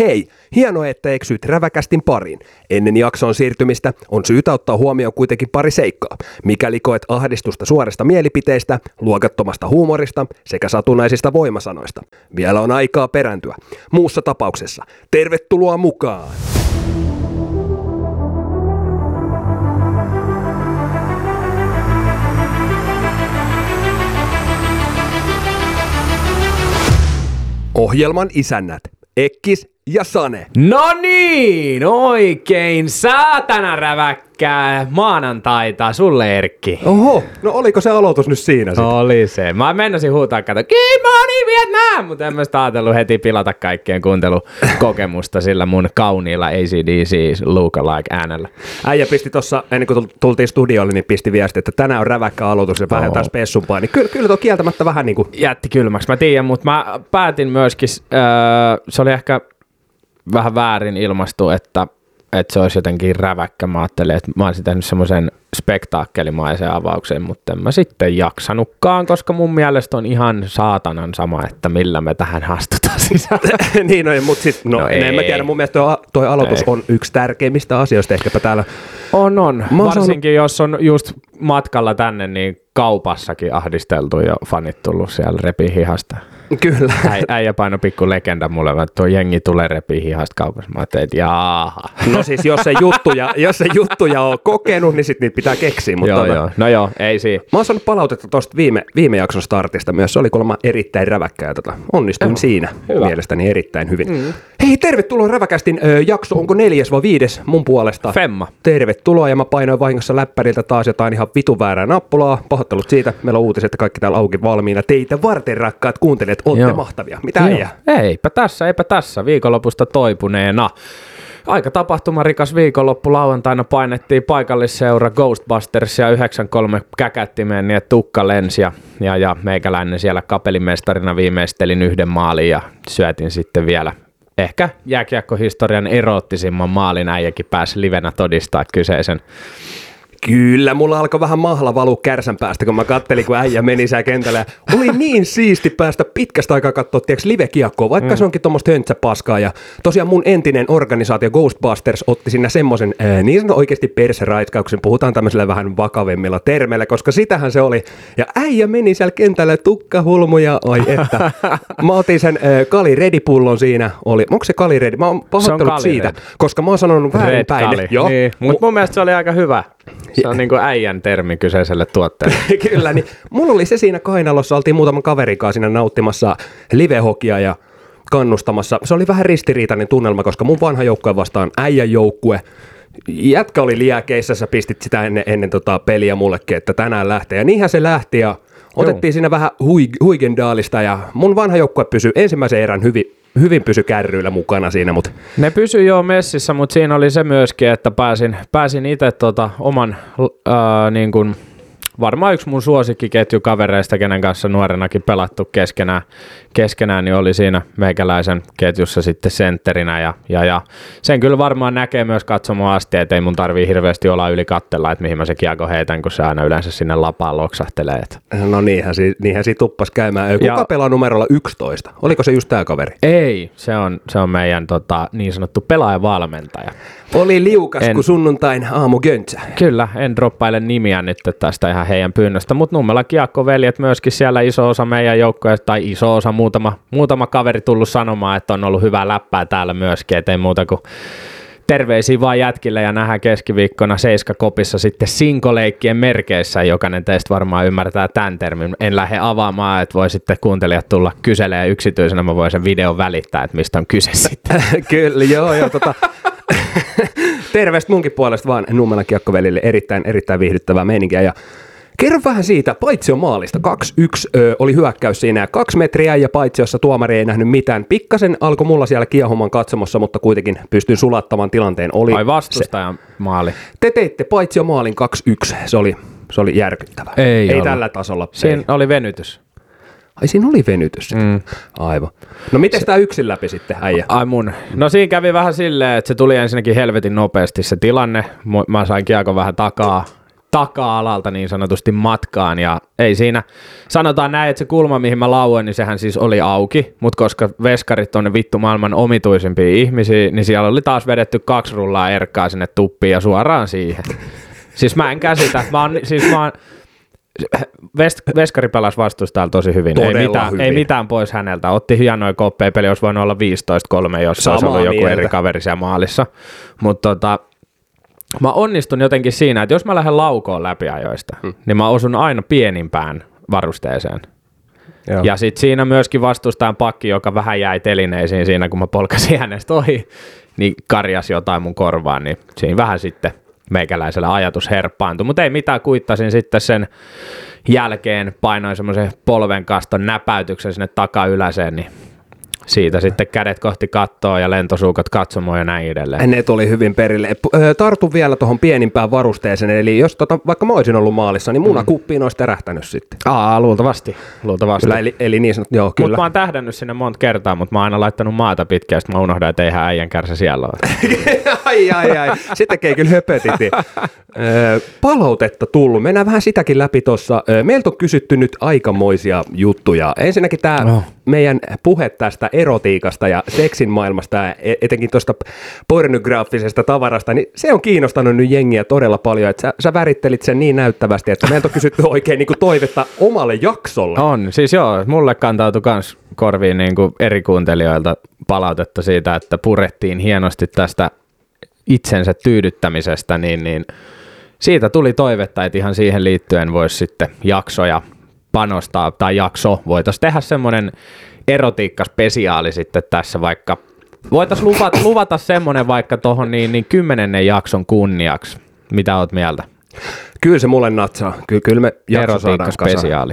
Hei, hienoa, että eksyit räväkästin pariin. Ennen jakson siirtymistä on syytä ottaa huomioon kuitenkin pari seikkaa. Mikäli koet ahdistusta suorista mielipiteistä, luokattomasta huumorista sekä satunnaisista voimasanoista. Vielä on aikaa perääntyä. Muussa tapauksessa, tervetuloa mukaan! Ohjelman isännät Ekkis ja Sane. No niin, oikein saatana räväkkää maanantaita sulle Erkki. Oho, no oliko se aloitus nyt siinä sitten? Oli se. Mä mennäsin huutaa, kato, Good morning Vietnam! Mutta en mä sitä ajatellut heti pilata kaikkien kuuntelukokemusta sillä mun kauniilla ACDC lookalike äänellä. Äijä pisti tuossa, ennen kuin tultiin studiolle, niin pisti viesti, että tänään on räväkkä aloitus ja vähän jotain spessumpaa. Niin kyllä, kyllä tuo kieltämättä vähän niin kuin... Jätti kylmäksi, mä tiedän, mutta mä päätin myöskin, äh, se oli ehkä vähän väärin ilmastu, että, että se olisi jotenkin räväkkä. Mä ajattelin, että mä olisin tehnyt semmoisen spektaakkelimaisen avauksen, mutta en mä sitten jaksanutkaan, koska mun mielestä on ihan saatanan sama, että millä me tähän astutaan sisään. niin, no, mutta siis, no, no en ei. mä tiedä, mun mielestä toi, toi aloitus ei. on yksi tärkeimmistä asioista ehkäpä täällä. On, on. Mä Varsinkin saanut... jos on just matkalla tänne, niin kaupassakin ahdisteltu ja fanit tullut siellä repi hihasta. Kyllä. Äi, äijä paino pikku legenda mulle, että tuo jengi tulee repii hihasta kaupassa. Mä ajattelin, että jaaha. No siis jos se juttuja, jos se juttuja on kokenut, niin sitten niitä pitää keksiä. Mutta joo, tota, joo. No joo, ei siinä. Mä oon saanut palautetta tuosta viime, viime jakson startista myös. Se oli kuulemma erittäin räväkkä ja tota, onnistuin joo. siinä Hyvä. mielestäni erittäin hyvin. Mm. Hei, tervetuloa Räväkästin ö, jakso. Onko neljäs vai viides mun puolesta? Femma. Tervetuloa ja mä painoin vahingossa läppäriltä taas jotain ihan vitun väärää nappulaa. Pahoittelut siitä. Meillä on uutiset, että kaikki täällä auki valmiina. Teitä varten rakkaat kuuntelijat, olette Joo. mahtavia. Mitä Joo. Eipä tässä, eipä tässä. Viikonlopusta toipuneena. Aika tapahtumarikas viikonloppu lauantaina painettiin paikallisseura Ghostbustersia 93 käkättimeen niin tukka lensi ja, ja, ja meikäläinen siellä kapelimestarina viimeistelin yhden maalin ja syötin sitten vielä ehkä jääkiekkohistorian eroottisimman maalin äijäkin pääsi livenä todistaa kyseisen Kyllä, mulla alkoi vähän mahla valua kärsän päästä, kun mä kattelin, kun äijä meni siellä kentällä. Oli niin siisti päästä pitkästä aikaa katsoa, tiedätkö, live-kiekkoa, vaikka mm. se onkin tuommoista höntsäpaskaa. Ja tosiaan mun entinen organisaatio Ghostbusters otti sinne semmoisen äh, niin sanon oikeasti perseraiskauksen, puhutaan tämmöisellä vähän vakavemmilla termeillä, koska sitähän se oli. Ja äijä meni siellä kentällä tukkahulmuja, oi että. Mä otin sen äh, Kali Redi-pullon siinä, oli, onko se Kali Redi? Mä oon pahoittanut siitä, koska mä oon sanonut väärin päin. Joo. Niin. Mutta mun mielestä se oli aika hyvä. Se on niin kuin äijän termi kyseiselle tuotteelle. Kyllä, niin mulla oli se siinä kainalossa, oltiin muutaman kaverin kanssa siinä nauttimassa livehokia ja kannustamassa. Se oli vähän ristiriitainen tunnelma, koska mun vanha joukkue vastaan äijän joukkue. Jätkä oli liäkeissä, sä pistit sitä ennen, ennen tota peliä mullekin, että tänään lähtee. Ja niinhän se lähti ja otettiin Joo. siinä vähän huigendaalista ja mun vanha joukkue pysyi ensimmäisen erän hyvin, hyvin pysy kärryillä mukana siinä. Mutta. Ne jo messissä, mutta siinä oli se myöskin, että pääsin, pääsin itse tota oman ää, niin kuin, varmaan yksi mun suosikkiketjukavereista, kenen kanssa nuorenakin pelattu keskenään, keskenään niin oli siinä meikäläisen ketjussa sitten sentterinä ja, ja, ja sen kyllä varmaan näkee myös katsomaan asti, että ei mun tarvii hirveästi olla yli kattella, että mihin mä se kiekko heitän, kun se aina yleensä sinne lapaan loksahtelee. No niinhän, niinhän siitä tuppas käymään. Kuka ja, pelaa numerolla 11? Oliko se just tämä kaveri? Ei, se on, se on meidän tota, niin sanottu pelaajavalmentaja. Oli liukas en, kuin sunnuntain aamu göntsä. Kyllä, en droppaile nimiä nyt tästä ihan heidän pyynnöstä, mutta Nummela Kiekko-veljet myöskin siellä iso osa meidän joukkoja, tai iso osa, muutama, muutama kaveri tullut sanomaan, että on ollut hyvää läppää täällä myöskin, ettei muuta kuin terveisiä vaan jätkille ja nähdään keskiviikkona Seiska Kopissa sitten sinkoleikkien merkeissä. Jokainen teistä varmaan ymmärtää tämän termin. En lähde avaamaan, että voi sitten kuuntelijat tulla kyselemään yksityisenä. Mä voin sen videon välittää, että mistä on kyse sitten. Kyllä, joo, joo. Tota, Terveistä munkin puolesta vaan Nummelan kiekkovelille. Erittäin, erittäin viihdyttävää meininkiä. Ja Kerro vähän siitä, paitsi on maalista. 2-1 ö, oli hyökkäys siinä. Kaksi metriä ja paitsi jossa tuomari ei nähnyt mitään. Pikkasen alkoi mulla siellä kiehuman katsomossa, mutta kuitenkin pystyin sulattamaan tilanteen. Oli Ai vastustajan se. maali. Te teitte paitsi on maalin 2-1. Se oli, se oli järkyttävä. Ei, ei tällä tasolla. Siinä ei. oli venytys. Ai siinä oli venytys mm. Aivan. No miten tämä yksin läpi sitten, äijä? Ai mun. No siinä kävi vähän silleen, että se tuli ensinnäkin helvetin nopeasti se tilanne. Mä sain kiekon vähän takaa taka-alalta niin sanotusti matkaan ja ei siinä, sanotaan näin, että se kulma mihin mä lauoin, niin sehän siis oli auki, mutta koska veskarit on ne vittu maailman omituisimpia ihmisiä, niin siellä oli taas vedetty kaksi rullaa erkkaa sinne tuppiin ja suoraan siihen. Siis mä en käsitä, mä oon, siis mä oon, Vest, Veskari pelasi vastustajalle tosi hyvin. Ei mitään, hyvin. ei mitään pois häneltä. Otti hienoja koppeja, peli olisi voinut olla 15-3, jos Samaa olisi ollut joku mieltä. eri kaveri siellä maalissa. Mutta tota, mä onnistun jotenkin siinä, että jos mä lähden laukoon läpiajoista, hmm. niin mä osun aina pienimpään varusteeseen. Joo. Ja sitten siinä myöskin vastustajan pakki, joka vähän jäi telineisiin siinä, kun mä polkasin hänestä ohi, niin karjas jotain mun korvaan, niin siinä vähän sitten meikäläisellä ajatus herppaantui. Mutta ei mitään, kuittasin sitten sen jälkeen, painoin semmoisen polvenkaston näpäytyksen sinne takayläseen, niin siitä sitten kädet kohti kattoa ja lentosuukat katsomaan ja näin edelleen. Ne tuli hyvin perille. Tartu vielä tuohon pienimpään varusteeseen, eli jos tota, vaikka mä olisin ollut maalissa, niin munakuppiin olisi terähtänyt sitten. Aa, luultavasti. luultavasti. Kyllä, eli, eli niin sanot, joo, kyllä. Mutta mä oon tähdännyt sinne monta kertaa, mutta mä oon aina laittanut maata pitkään, että mä unohdan, että eihän äijän kärsä siellä ole. ai, ai, ai. Sitten tekee kyllä höpötiti. Palautetta tullut. Mennään vähän sitäkin läpi tuossa. Meiltä on kysytty nyt aikamoisia juttuja. Ensinnäkin tämä oh. Meidän puhe tästä erotiikasta ja seksin maailmasta ja e- etenkin tuosta pornograafisesta tavarasta, niin se on kiinnostanut nyt jengiä todella paljon, että sä, sä värittelit sen niin näyttävästi, että meiltä on kysytty oikein niin kuin toivetta omalle jaksolle. On, siis joo, mulle kantautui kans korviin niin kuin eri kuuntelijoilta palautetta siitä, että purettiin hienosti tästä itsensä tyydyttämisestä, niin, niin siitä tuli toivetta, että ihan siihen liittyen voisi sitten jaksoja panostaa, tai jakso, voitaisiin tehdä semmoinen erotiikkaspesiaali sitten tässä vaikka. Voitaisiin luvata, luvata semmoinen vaikka tuohon niin, niin kymmenennen jakson kunniaksi. Mitä oot mieltä? Kyllä se mulle natsaa. Kyllä, kyllä me jakso saadaan spesiaali.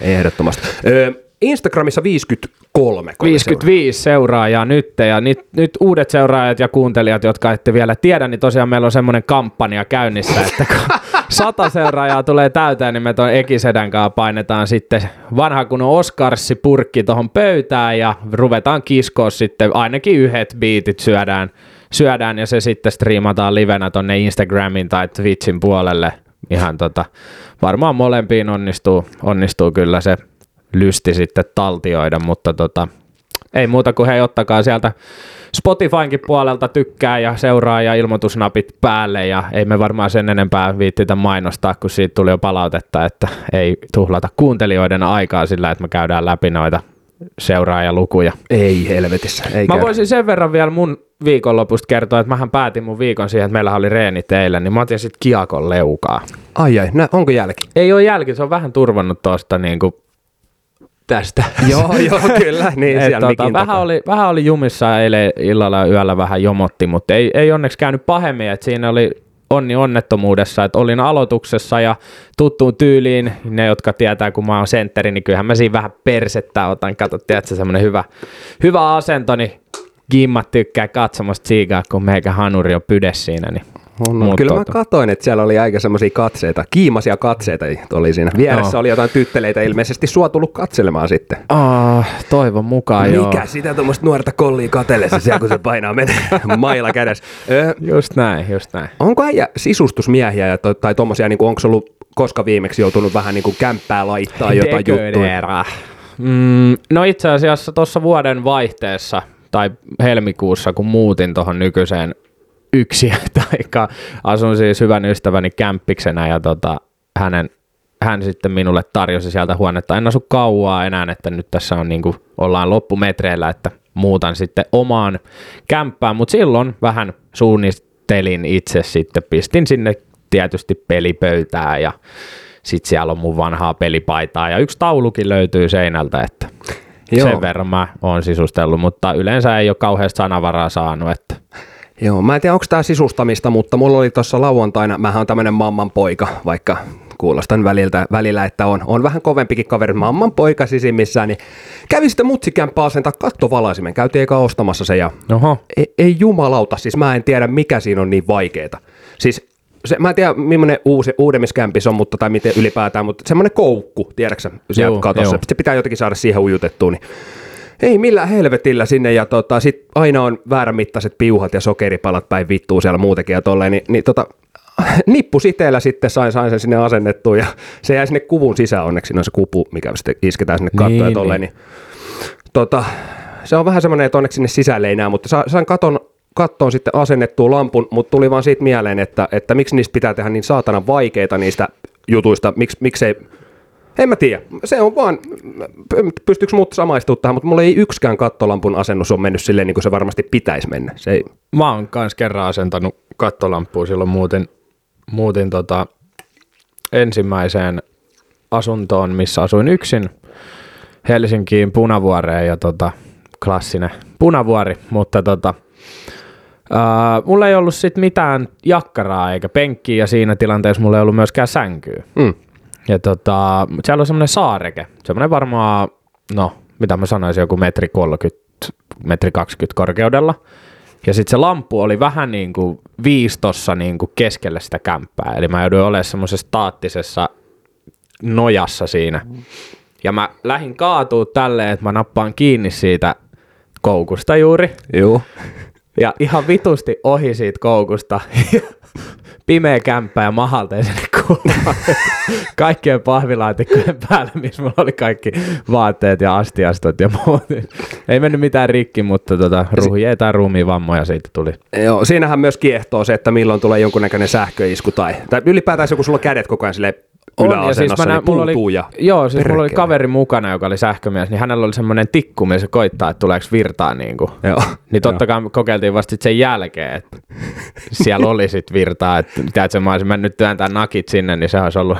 Ehdottomasti. Öö, Instagramissa 53. 55 seuraajaa nyt ja nyt, nyt uudet seuraajat ja kuuntelijat, jotka ette vielä tiedä, niin tosiaan meillä on semmoinen kampanja käynnissä, että sata seuraajaa tulee täyteen, niin me tuon Ekisedän kanssa painetaan sitten vanha kun on Oscarsi purkki tuohon pöytään ja ruvetaan kiskoa sitten, ainakin yhdet biitit syödään, syödään ja se sitten striimataan livenä tonne Instagramin tai Twitchin puolelle. Ihan tota, varmaan molempiin onnistuu, onnistuu kyllä se lysti sitten taltioida, mutta tota, ei muuta kuin hei ottakaa sieltä Spotifynkin puolelta tykkää ja seuraa ja ilmoitusnapit päälle ja ei me varmaan sen enempää viittitä mainostaa, kun siitä tuli jo palautetta, että ei tuhlata kuuntelijoiden aikaa sillä, että me käydään läpi noita seuraajalukuja. Ei helvetissä. Ei mä käy. voisin sen verran vielä mun viikonlopusta kertoa, että mähän päätin mun viikon siihen, että meillä oli reeni teille, niin mä otin sitten Kiakon leukaa. Ai ai, nä, onko jälki? Ei ole jälki, se on vähän turvannut tuosta niin kuin tästä. joo, joo, kyllä. Niin, Et, tota, vähän, oli, vähän oli jumissa eilen illalla ja yöllä vähän jomotti, mutta ei, ei onneksi käynyt pahemmin, että siinä oli onni onnettomuudessa, että olin aloituksessa ja tuttuun tyyliin, ne jotka tietää kun mä oon sentteri, niin kyllähän mä siinä vähän persettä otan, kato, tiedätkö, semmoinen hyvä, hyvä asento, niin Gimmat tykkää katsomasta siikaa, kun meikä hanuri on pydes siinä, niin on, no, Kyllä mä katoin, että siellä oli aika semmoisia katseita, kiimasia katseita oli siinä. Vieressä no. oli jotain tytteleitä ilmeisesti sua tullut katselemaan sitten. Oh, toivon mukaan Mikä joo. Mikä sitä tuommoista nuorta kollia katellessa siellä, kun se painaa menee mailla kädessä. Ö, just näin, just näin. Onko äijä sisustusmiehiä ja to, tai tuommoisia, niin onko ollut koska viimeksi joutunut vähän niin kuin kämppää laittaa jotain juttuja? Mm, no itse asiassa tuossa vuoden vaihteessa tai helmikuussa, kun muutin tuohon nykyiseen yksi, tai asun siis hyvän ystäväni kämppiksenä ja tota, hänen, hän sitten minulle tarjosi sieltä huonetta. En asu kauaa enää, että nyt tässä on niin kuin, ollaan loppumetreillä, että muutan sitten omaan kämppään, mutta silloin vähän suunnistelin itse sitten, pistin sinne tietysti pelipöytää ja sitten siellä on mun vanhaa pelipaitaa ja yksi taulukin löytyy seinältä, että Joo. sen verran mä oon sisustellut, mutta yleensä ei ole kauheasti sanavaraa saanut, että Joo, mä en tiedä onko tämä sisustamista, mutta mulla oli tuossa lauantaina, mä oon tämmönen mamman poika, vaikka kuulostan väliltä, välillä, että on, on vähän kovempikin kaveri, mamman poika sisimmissään, niin kävi sitten mutsikämppää asentaa kattovalaisimen, käytiin eikä ostamassa se ja Oho. Ei, ei jumalauta, siis mä en tiedä mikä siinä on niin vaikeeta. Siis se, mä en tiedä, millainen uusi, uudemmiskämpis on, mutta, tai miten ylipäätään, mutta semmoinen koukku, tiedätkö siellä katossa. Se pitää jotenkin saada siihen ujutettua, niin ei millään helvetillä sinne ja tota, sit aina on väärän mittaiset piuhat ja sokeripalat päin vittuu siellä muutenkin ja tolleen, niin, niin tota, nippusiteellä sitten sain, sain sen sinne asennettua ja se jäi sinne kuvun sisään onneksi, no se kupu, mikä sitten isketään sinne kattoon Niin, ja tolleen, niin. tota, se on vähän semmoinen, että onneksi sinne sisälle ei näe, mutta sa- sain katon, kattoon sitten asennettua lampun, mutta tuli vaan siitä mieleen, että, että miksi niistä pitää tehdä niin saatana vaikeita niistä jutuista, miksi, miksei, en mä tiedä, se on vaan, pystyykö muut samaistumaan tähän, mutta mulla ei yksikään kattolampun asennus on mennyt silleen niin kuin se varmasti pitäisi mennä. Se ei, Mä oon kans kerran asentanut kattolampua silloin muutin, muutin tota ensimmäiseen asuntoon, missä asuin yksin Helsinkiin Punavuoreen ja tota, klassinen Punavuori, mutta tota, ää, mulla ei ollut sit mitään jakkaraa eikä penkkiä ja siinä tilanteessa mulla ei ollut myöskään sänkyä. mm, Ja tota, siellä on semmoinen saareke, semmoinen varmaan, no mitä mä sanoisin, joku metri 30, metri 20 korkeudella. Ja sitten se lamppu oli vähän niin kuin viistossa niin kuin keskellä sitä kämppää. Eli mä jouduin olemaan semmoisessa staattisessa nojassa siinä. Ja mä lähdin kaatuu tälleen, että mä nappaan kiinni siitä koukusta juuri. Joo. Ja ihan vitusti ohi siitä koukusta. Pimeä kämppä ja mahalteisen kulma. Kaikkien pahvilaatikkojen päällä, missä mulla oli kaikki vaatteet ja astiastot ja muut. Ei mennyt mitään rikki, mutta tota, ruhjia tai ruumiinvammoja siitä tuli. Joo, siinähän myös kiehtoo se, että milloin tulee jonkunnäköinen sähköisku tai, tai ylipäätään se, kun sulla kädet koko ajan sille yläasennossa, näin- niin puutuu oli, ja Joo, siis mulla oli perkele. kaveri mukana, joka oli sähkömies, niin hänellä oli semmoinen tikku, missä se koittaa, että tuleeko virtaa niin kuin. Joo. Niin totta kai me kokeiltiin vasta sen jälkeen, että siellä oli sit virtaa, että tiedätkö, mä olisin mennyt työntää nakit sinne, niin se olisi ollut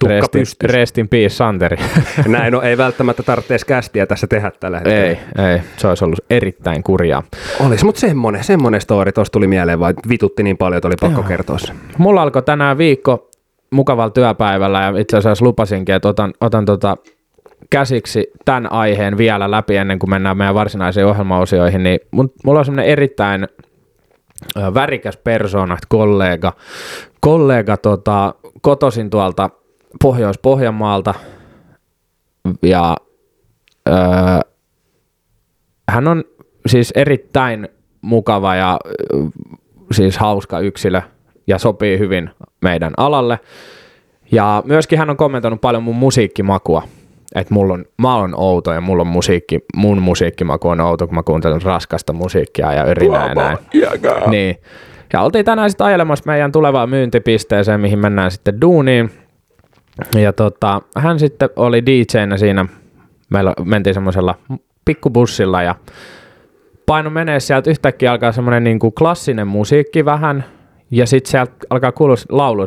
Tukka restin, restin peace Santeri. Näin, no ei välttämättä tarvitse edes kästiä tässä tehdä tällä hetkellä. ei, ei, se olisi ollut erittäin kurjaa. Olisi, mutta semmonen, semmonen story tuossa tuli mieleen, vai vitutti niin paljon, että oli pakko Joo. kertoa se. Mulla alkoi tänään viikko mukavalla työpäivällä ja itse asiassa lupasinkin, että otan, otan tota käsiksi tämän aiheen vielä läpi ennen kuin mennään meidän varsinaisiin ohjelmaosioihin, niin mun, mulla on semmoinen erittäin värikäs persoona, kollega, kollega tota, kotosin tuolta Pohjois-Pohjanmaalta ja öö, hän on siis erittäin mukava ja siis hauska yksilö ja sopii hyvin meidän alalle. Ja myöskin hän on kommentoinut paljon mun musiikkimakua. Että mulla on, mä oon outo ja mulla on musiikki, mun musiikkimaku on outo, kun mä kuuntelen raskasta musiikkia ja yrinää ja näin. Niin. Ja oltiin tänään sitten ajelemassa meidän tulevaan myyntipisteeseen, mihin mennään sitten duuniin. Ja tota, hän sitten oli DJnä siinä, meillä mentiin semmoisella pikkubussilla ja paino menee sieltä yhtäkkiä alkaa semmoinen niinku klassinen musiikki vähän, ja sitten sieltä alkaa kuulua laulu.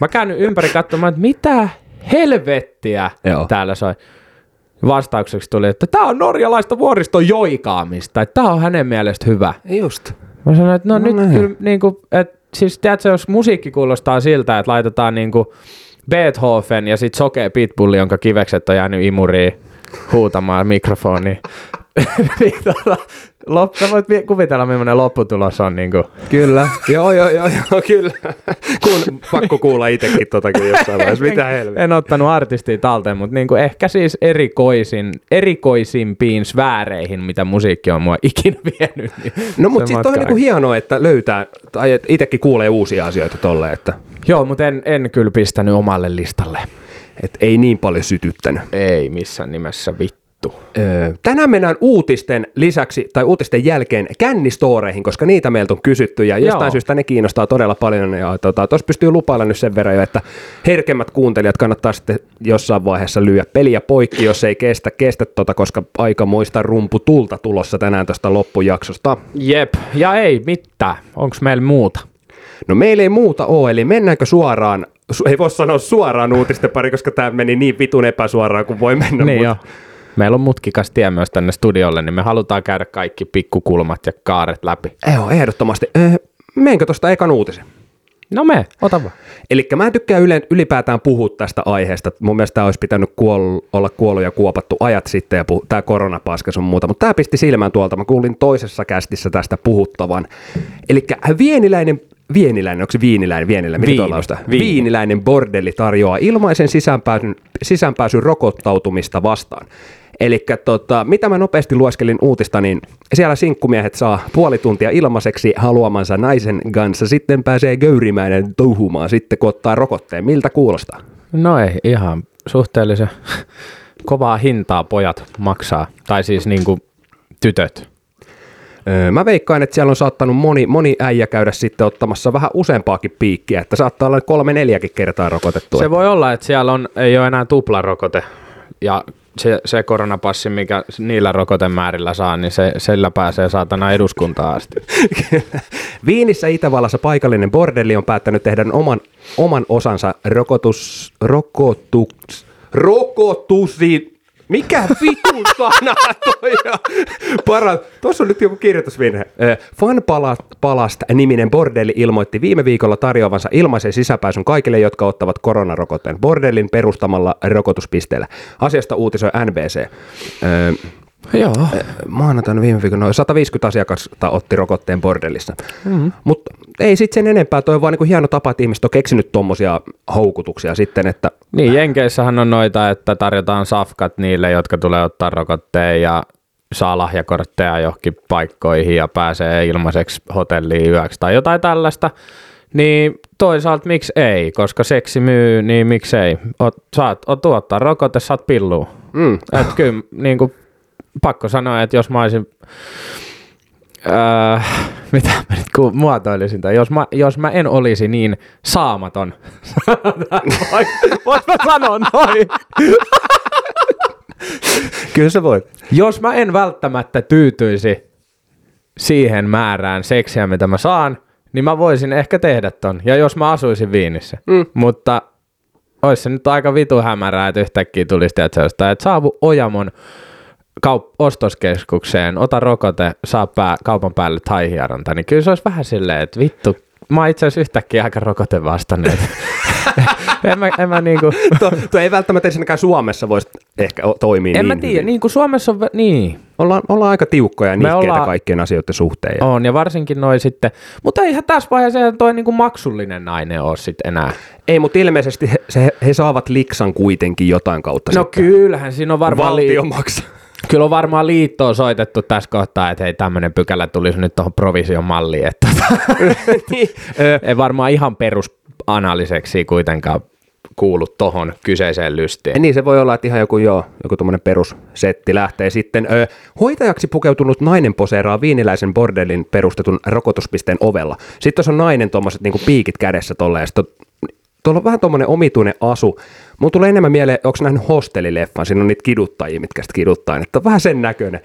Mä käännyin ympäri katsomaan, että mitä helvettiä Joo. täällä soi. Vastaukseksi tuli, että tämä on norjalaista vuoriston joikaamista, että tämä on hänen mielestä hyvä. Just. Mä sanoin, että no, No nyt niin. kyllä, niin kuin, että siis tiedätkö, jos musiikki kuulostaa siltä, että laitetaan niin kuin Beethoven ja sitten sokea pitbulli, jonka kivekset on jäänyt imuriin huutamaan mikrofoniin. niin tota, lop, sä voit kuvitella, millainen lopputulos on. Niin kuin. Kyllä. joo, joo, joo, joo, kyllä. Kun, pakko kuulla itsekin tota kyllä jossain vaiheessa. Mitä helvettiä. En ottanut artistia talteen, mutta niin kuin ehkä siis erikoisin, erikoisimpiin sfääreihin, mitä musiikki on mua ikinä vienyt. Niin No mutta sitten on matka- niinku hienoa, että löytää, tai itsekin kuulee uusia asioita tolleen, että Joo, mutta en, en kyllä pistänyt omalle listalle. et ei niin paljon sytyttänyt. Ei missään nimessä vittu. Öö, tänään mennään uutisten lisäksi tai uutisten jälkeen kännistoreihin, koska niitä meiltä on kysytty ja jostain Joo. syystä ne kiinnostaa todella paljon. Ja tota, tuossa pystyy lupailla nyt sen verran jo, että herkemmät kuuntelijat kannattaa sitten jossain vaiheessa lyödä peliä poikki, jos ei kestä, kestä tota, koska aika muista rumpu tulta tulossa tänään tästä loppujaksosta. Jep, ja ei mitään. Onko meillä muuta? No meillä ei muuta ole, eli mennäänkö suoraan, su- ei voi sanoa suoraan uutisten pari, koska tämä meni niin vitun epäsuoraan kuin voi mennä. niin mut- jo. Meillä on mutkikas tie myös tänne studiolle, niin me halutaan käydä kaikki pikkukulmat ja kaaret läpi. Joo, ehdottomasti. Öö, menkö tuosta ekan uutisen? No me, ota vaan. Eli mä en tykkää yle, ylipäätään puhua tästä aiheesta. Mun mielestä tämä olisi pitänyt kuol, olla kuollut ja kuopattu ajat sitten ja puhu, tämä koronapaska sun muuta. Mutta tämä pisti silmään tuolta. Mä kuulin toisessa kästissä tästä puhuttavan. Eli vieniläinen Vieniläinen, onko se viiniläinen, vieniläinen, lausta? viini. Viiniläinen bordelli tarjoaa ilmaisen sisäänpääsyn, sisäänpääsyn rokottautumista vastaan. Eli tota, mitä mä nopeasti lueskelin uutista, niin siellä sinkkumiehet saa puoli tuntia ilmaiseksi haluamansa naisen kanssa. Sitten pääsee göyrimäinen touhumaan sitten, kun ottaa rokotteen. Miltä kuulostaa? No ei, ihan suhteellisen kovaa hintaa pojat maksaa. Tai siis niinku tytöt. Öö, Mä veikkaan, että siellä on saattanut moni, moni äijä käydä sitten ottamassa vähän useampaakin piikkiä, että saattaa olla kolme neljäkin kertaa rokotettu. Se voi olla, että siellä on, ei ole enää tuplarokote. Ja se, se koronapassi, mikä niillä rokotemäärillä saa, niin se, sillä pääsee saatana eduskuntaan asti. Viinissä Itävallassa paikallinen bordelli on päättänyt tehdä oman, oman osansa rokotus, rokotus, rokotusi, mikä vitun sana toi on? Para, tuossa on nyt joku kirjoitusvirhe. Fun Palast niminen bordelli ilmoitti viime viikolla tarjoavansa ilmaisen sisäpääsyn kaikille, jotka ottavat koronarokotteen bordellin perustamalla rokotuspisteellä. Asiasta uutisoi NBC. Joo. maanantaina viime viikolla noin 150 asiakasta otti rokotteen bordellissa. Mm-hmm. Mutta ei sitten sen enempää, toi on vaan niinku hieno tapa, että ihmiset on keksinyt tuommoisia houkutuksia sitten, että Niin, Jenkeissähän on noita, että tarjotaan safkat niille, jotka tulee ottaa rokotteen ja saa lahjakortteja johonkin paikkoihin ja pääsee ilmaiseksi hotelliin yöksi tai jotain tällaista. Niin toisaalta miksi ei, koska seksi myy, niin miksi ei. Ot, saat, ot, ottaa rokote, saat pillua. mm, Et kyllä, niin kuin, pakko sanoa, että jos mä olisin, öö, mitä mä nyt muotoilisin, tai jos mä, jos mä en olisi niin saamaton, vois mä sanoa noin, kyllä sä voit. jos mä en välttämättä tyytyisi siihen määrään seksiä, mitä mä saan, niin mä voisin ehkä tehdä ton, ja jos mä asuisin Viinissä, Mm. mutta olisi se nyt aika vitu hämärää, että yhtäkkiä tulisi tietysti että saavu Ojamon kaup- ostoskeskukseen, ota rokote, saa pää, kaupan päälle taihieranta, niin kyllä se olisi vähän silleen, että vittu, mä oon itse asiassa yhtäkkiä aika rokote vastanneet. en mä, en mä niinku, Tuo, tuo ei välttämättä ensinnäkään Suomessa voisi ehkä toimia en niin mä tiedä, niin kuin Suomessa on, niin, Ollaan, ollaan aika tiukkoja ja nihkeitä ollaan- kaikkien asioiden suhteen. Ja... on, ja varsinkin noin sitten, mutta eihän tässä vaiheessa eihän toi niinku maksullinen nainen ole sitten enää. Ei, mutta ilmeisesti he, se, he saavat liksan kuitenkin jotain kautta No sitten. kyllähän siinä on varmaan Valtio li- maksaa. Kyllä on varmaan liittoon soitettu tässä kohtaa, että hei tämmöinen pykälä tulisi nyt tuohon provision malliin, että niin, ö, ei varmaan ihan perusanalyseksi kuitenkaan kuulu tohon kyseiseen lystiin. Niin se voi olla, että ihan joku, joo, joku tuommoinen perussetti lähtee sitten. Ö, hoitajaksi pukeutunut nainen poseeraa viiniläisen bordellin perustetun rokotuspisteen ovella. Sitten tuossa on nainen tuommoiset niinku piikit kädessä tolleen, ja sit on, tuolla on vähän tuommoinen omituinen asu. Mun tulee enemmän mieleen, onko nähnyt hostelileffan, siinä on niitä kiduttajia, mitkä sitten kiduttaa, että vähän sen näköinen.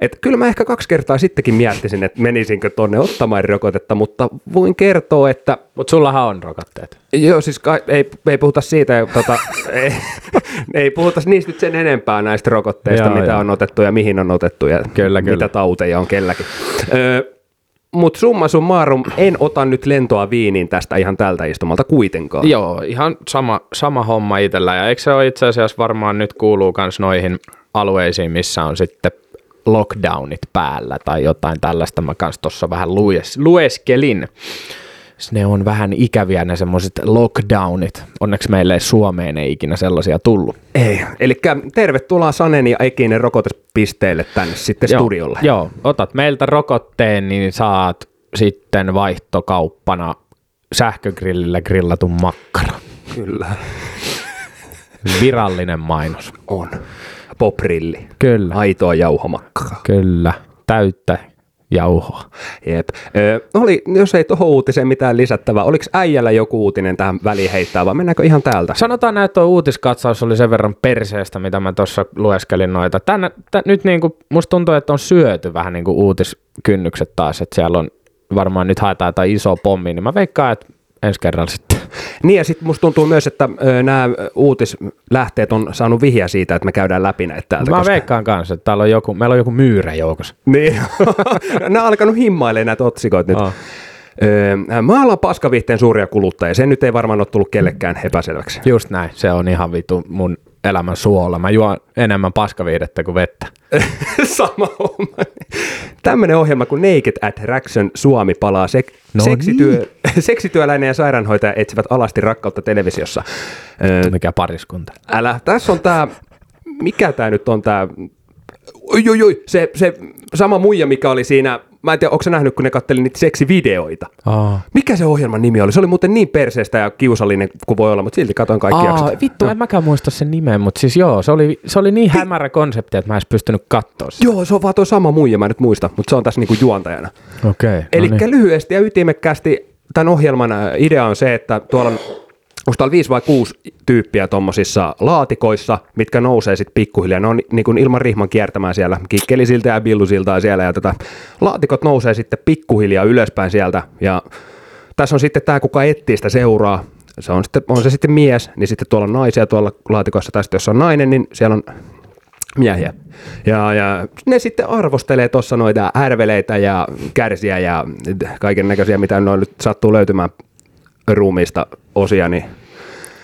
Et kyllä mä ehkä kaksi kertaa sittenkin miettisin, että menisinkö tonne ottamaan rokotetta, mutta voin kertoa, että Mutta sullahan on rokotteet. Joo, siis ka- ei, ei puhuta siitä, tota, ei, ei puhuta niistä nyt sen enempää näistä rokotteista, Joo, mitä joo. on otettu ja mihin on otettu ja Kyllä, mitä kyllä. tauteja on kelläkin. Öö, Mutta summa summarum, en ota nyt lentoa viiniin tästä ihan tältä istumalta kuitenkaan. Joo, ihan sama, sama homma itsellä. Ja eikö se ole itse asiassa varmaan nyt kuuluu myös noihin alueisiin, missä on sitten lockdownit päällä tai jotain tällaista. Mä kans tuossa vähän lues, lueskelin. Ne on vähän ikäviä ne semmoiset lockdownit. Onneksi meille Suomeen ei ikinä sellaisia tullut. Ei, eli tervetuloa Sanen ja Ekinen rokotuspisteelle tänne sitten studiolle. Joo, otat meiltä rokotteen, niin saat sitten vaihtokauppana sähkögrillillä grillatun makkara. Kyllä, Virallinen mainos. on. Poprilli. Kyllä. Aitoa jauhomakkaa. Kyllä, täyttä jauhoa. Jep. Ö, oli, jos ei tuohon uutiseen mitään lisättävää, oliko äijällä joku uutinen tähän väliin heittää, vai mennäänkö ihan täältä? Sanotaan näin, että tuo uutiskatsaus oli sen verran perseestä, mitä mä tuossa lueskelin noita. Tän, tän, nyt niinku, musta tuntuu, että on syöty vähän niinku uutiskynnykset taas, että siellä on varmaan nyt haetaan jotain iso pommi, niin mä veikkaan, että ensi kerralla sitten. Niin ja sitten musta tuntuu myös, että nämä uutislähteet on saanut vihja siitä, että me käydään läpi näitä täältä. Mä veikkaan kanssa, että täällä on joku, meillä on joku myyrä joukossa. Niin, nämä on alkanut himmailemaan näitä otsikoita nyt. Oh. Öö, mä ollaan paskaviihteen suuria kuluttajia, se nyt ei varmaan ole tullut kellekään epäselväksi. Just näin, se on ihan vitu mun elämän suola. Mä juon enemmän paskaviihdettä kuin vettä. Sama homma. tämmöinen ohjelma kuin Naked Attraction Suomi palaa sek- No seksityö- seksityöläinen ja sairaanhoitaja etsivät alasti rakkautta televisiossa. Mikä pariskunta? älä, tässä on tää, mikä tää nyt on tää, oi, oi, oi, se, se sama muija, mikä oli siinä, mä en tiedä, onko sä nähnyt, kun ne katteli niitä seksivideoita. Aa. Mikä se ohjelman nimi oli? Se oli muuten niin perseestä ja kiusallinen kuin voi olla, mutta silti katoin kaikki Aa, jaksot. vittu, en mäkään muista sen nimen, mutta siis joo, se oli, se oli niin hämärä konsepti, että mä en pystynyt katsoa sitä. Joo, se on vaan tuo sama muija, mä en nyt muista, mutta se on tässä niinku juontajana. Okei. Okay, Eli lyhyesti ja ytimekkäästi tämän ohjelman idea on se, että tuolla on Onko täällä viisi vai kuusi tyyppiä tuommoisissa laatikoissa, mitkä nousee sitten pikkuhiljaa. Ne on niin ilman rihman kiertämään siellä, kikkelisiltä ja billusilta siellä. Ja tota, laatikot nousee sitten pikkuhiljaa ylöspäin sieltä. Ja tässä on sitten tämä, kuka etsii sitä seuraa. Se on, sitten, on se sitten mies, niin sitten tuolla on naisia tuolla laatikossa. Tai sitten jos on nainen, niin siellä on miehiä. Ja, ja ne sitten arvostelee tuossa noita ärveleitä ja kärsiä ja kaiken näköisiä, mitä noin nyt sattuu löytymään ruumiista osia, niin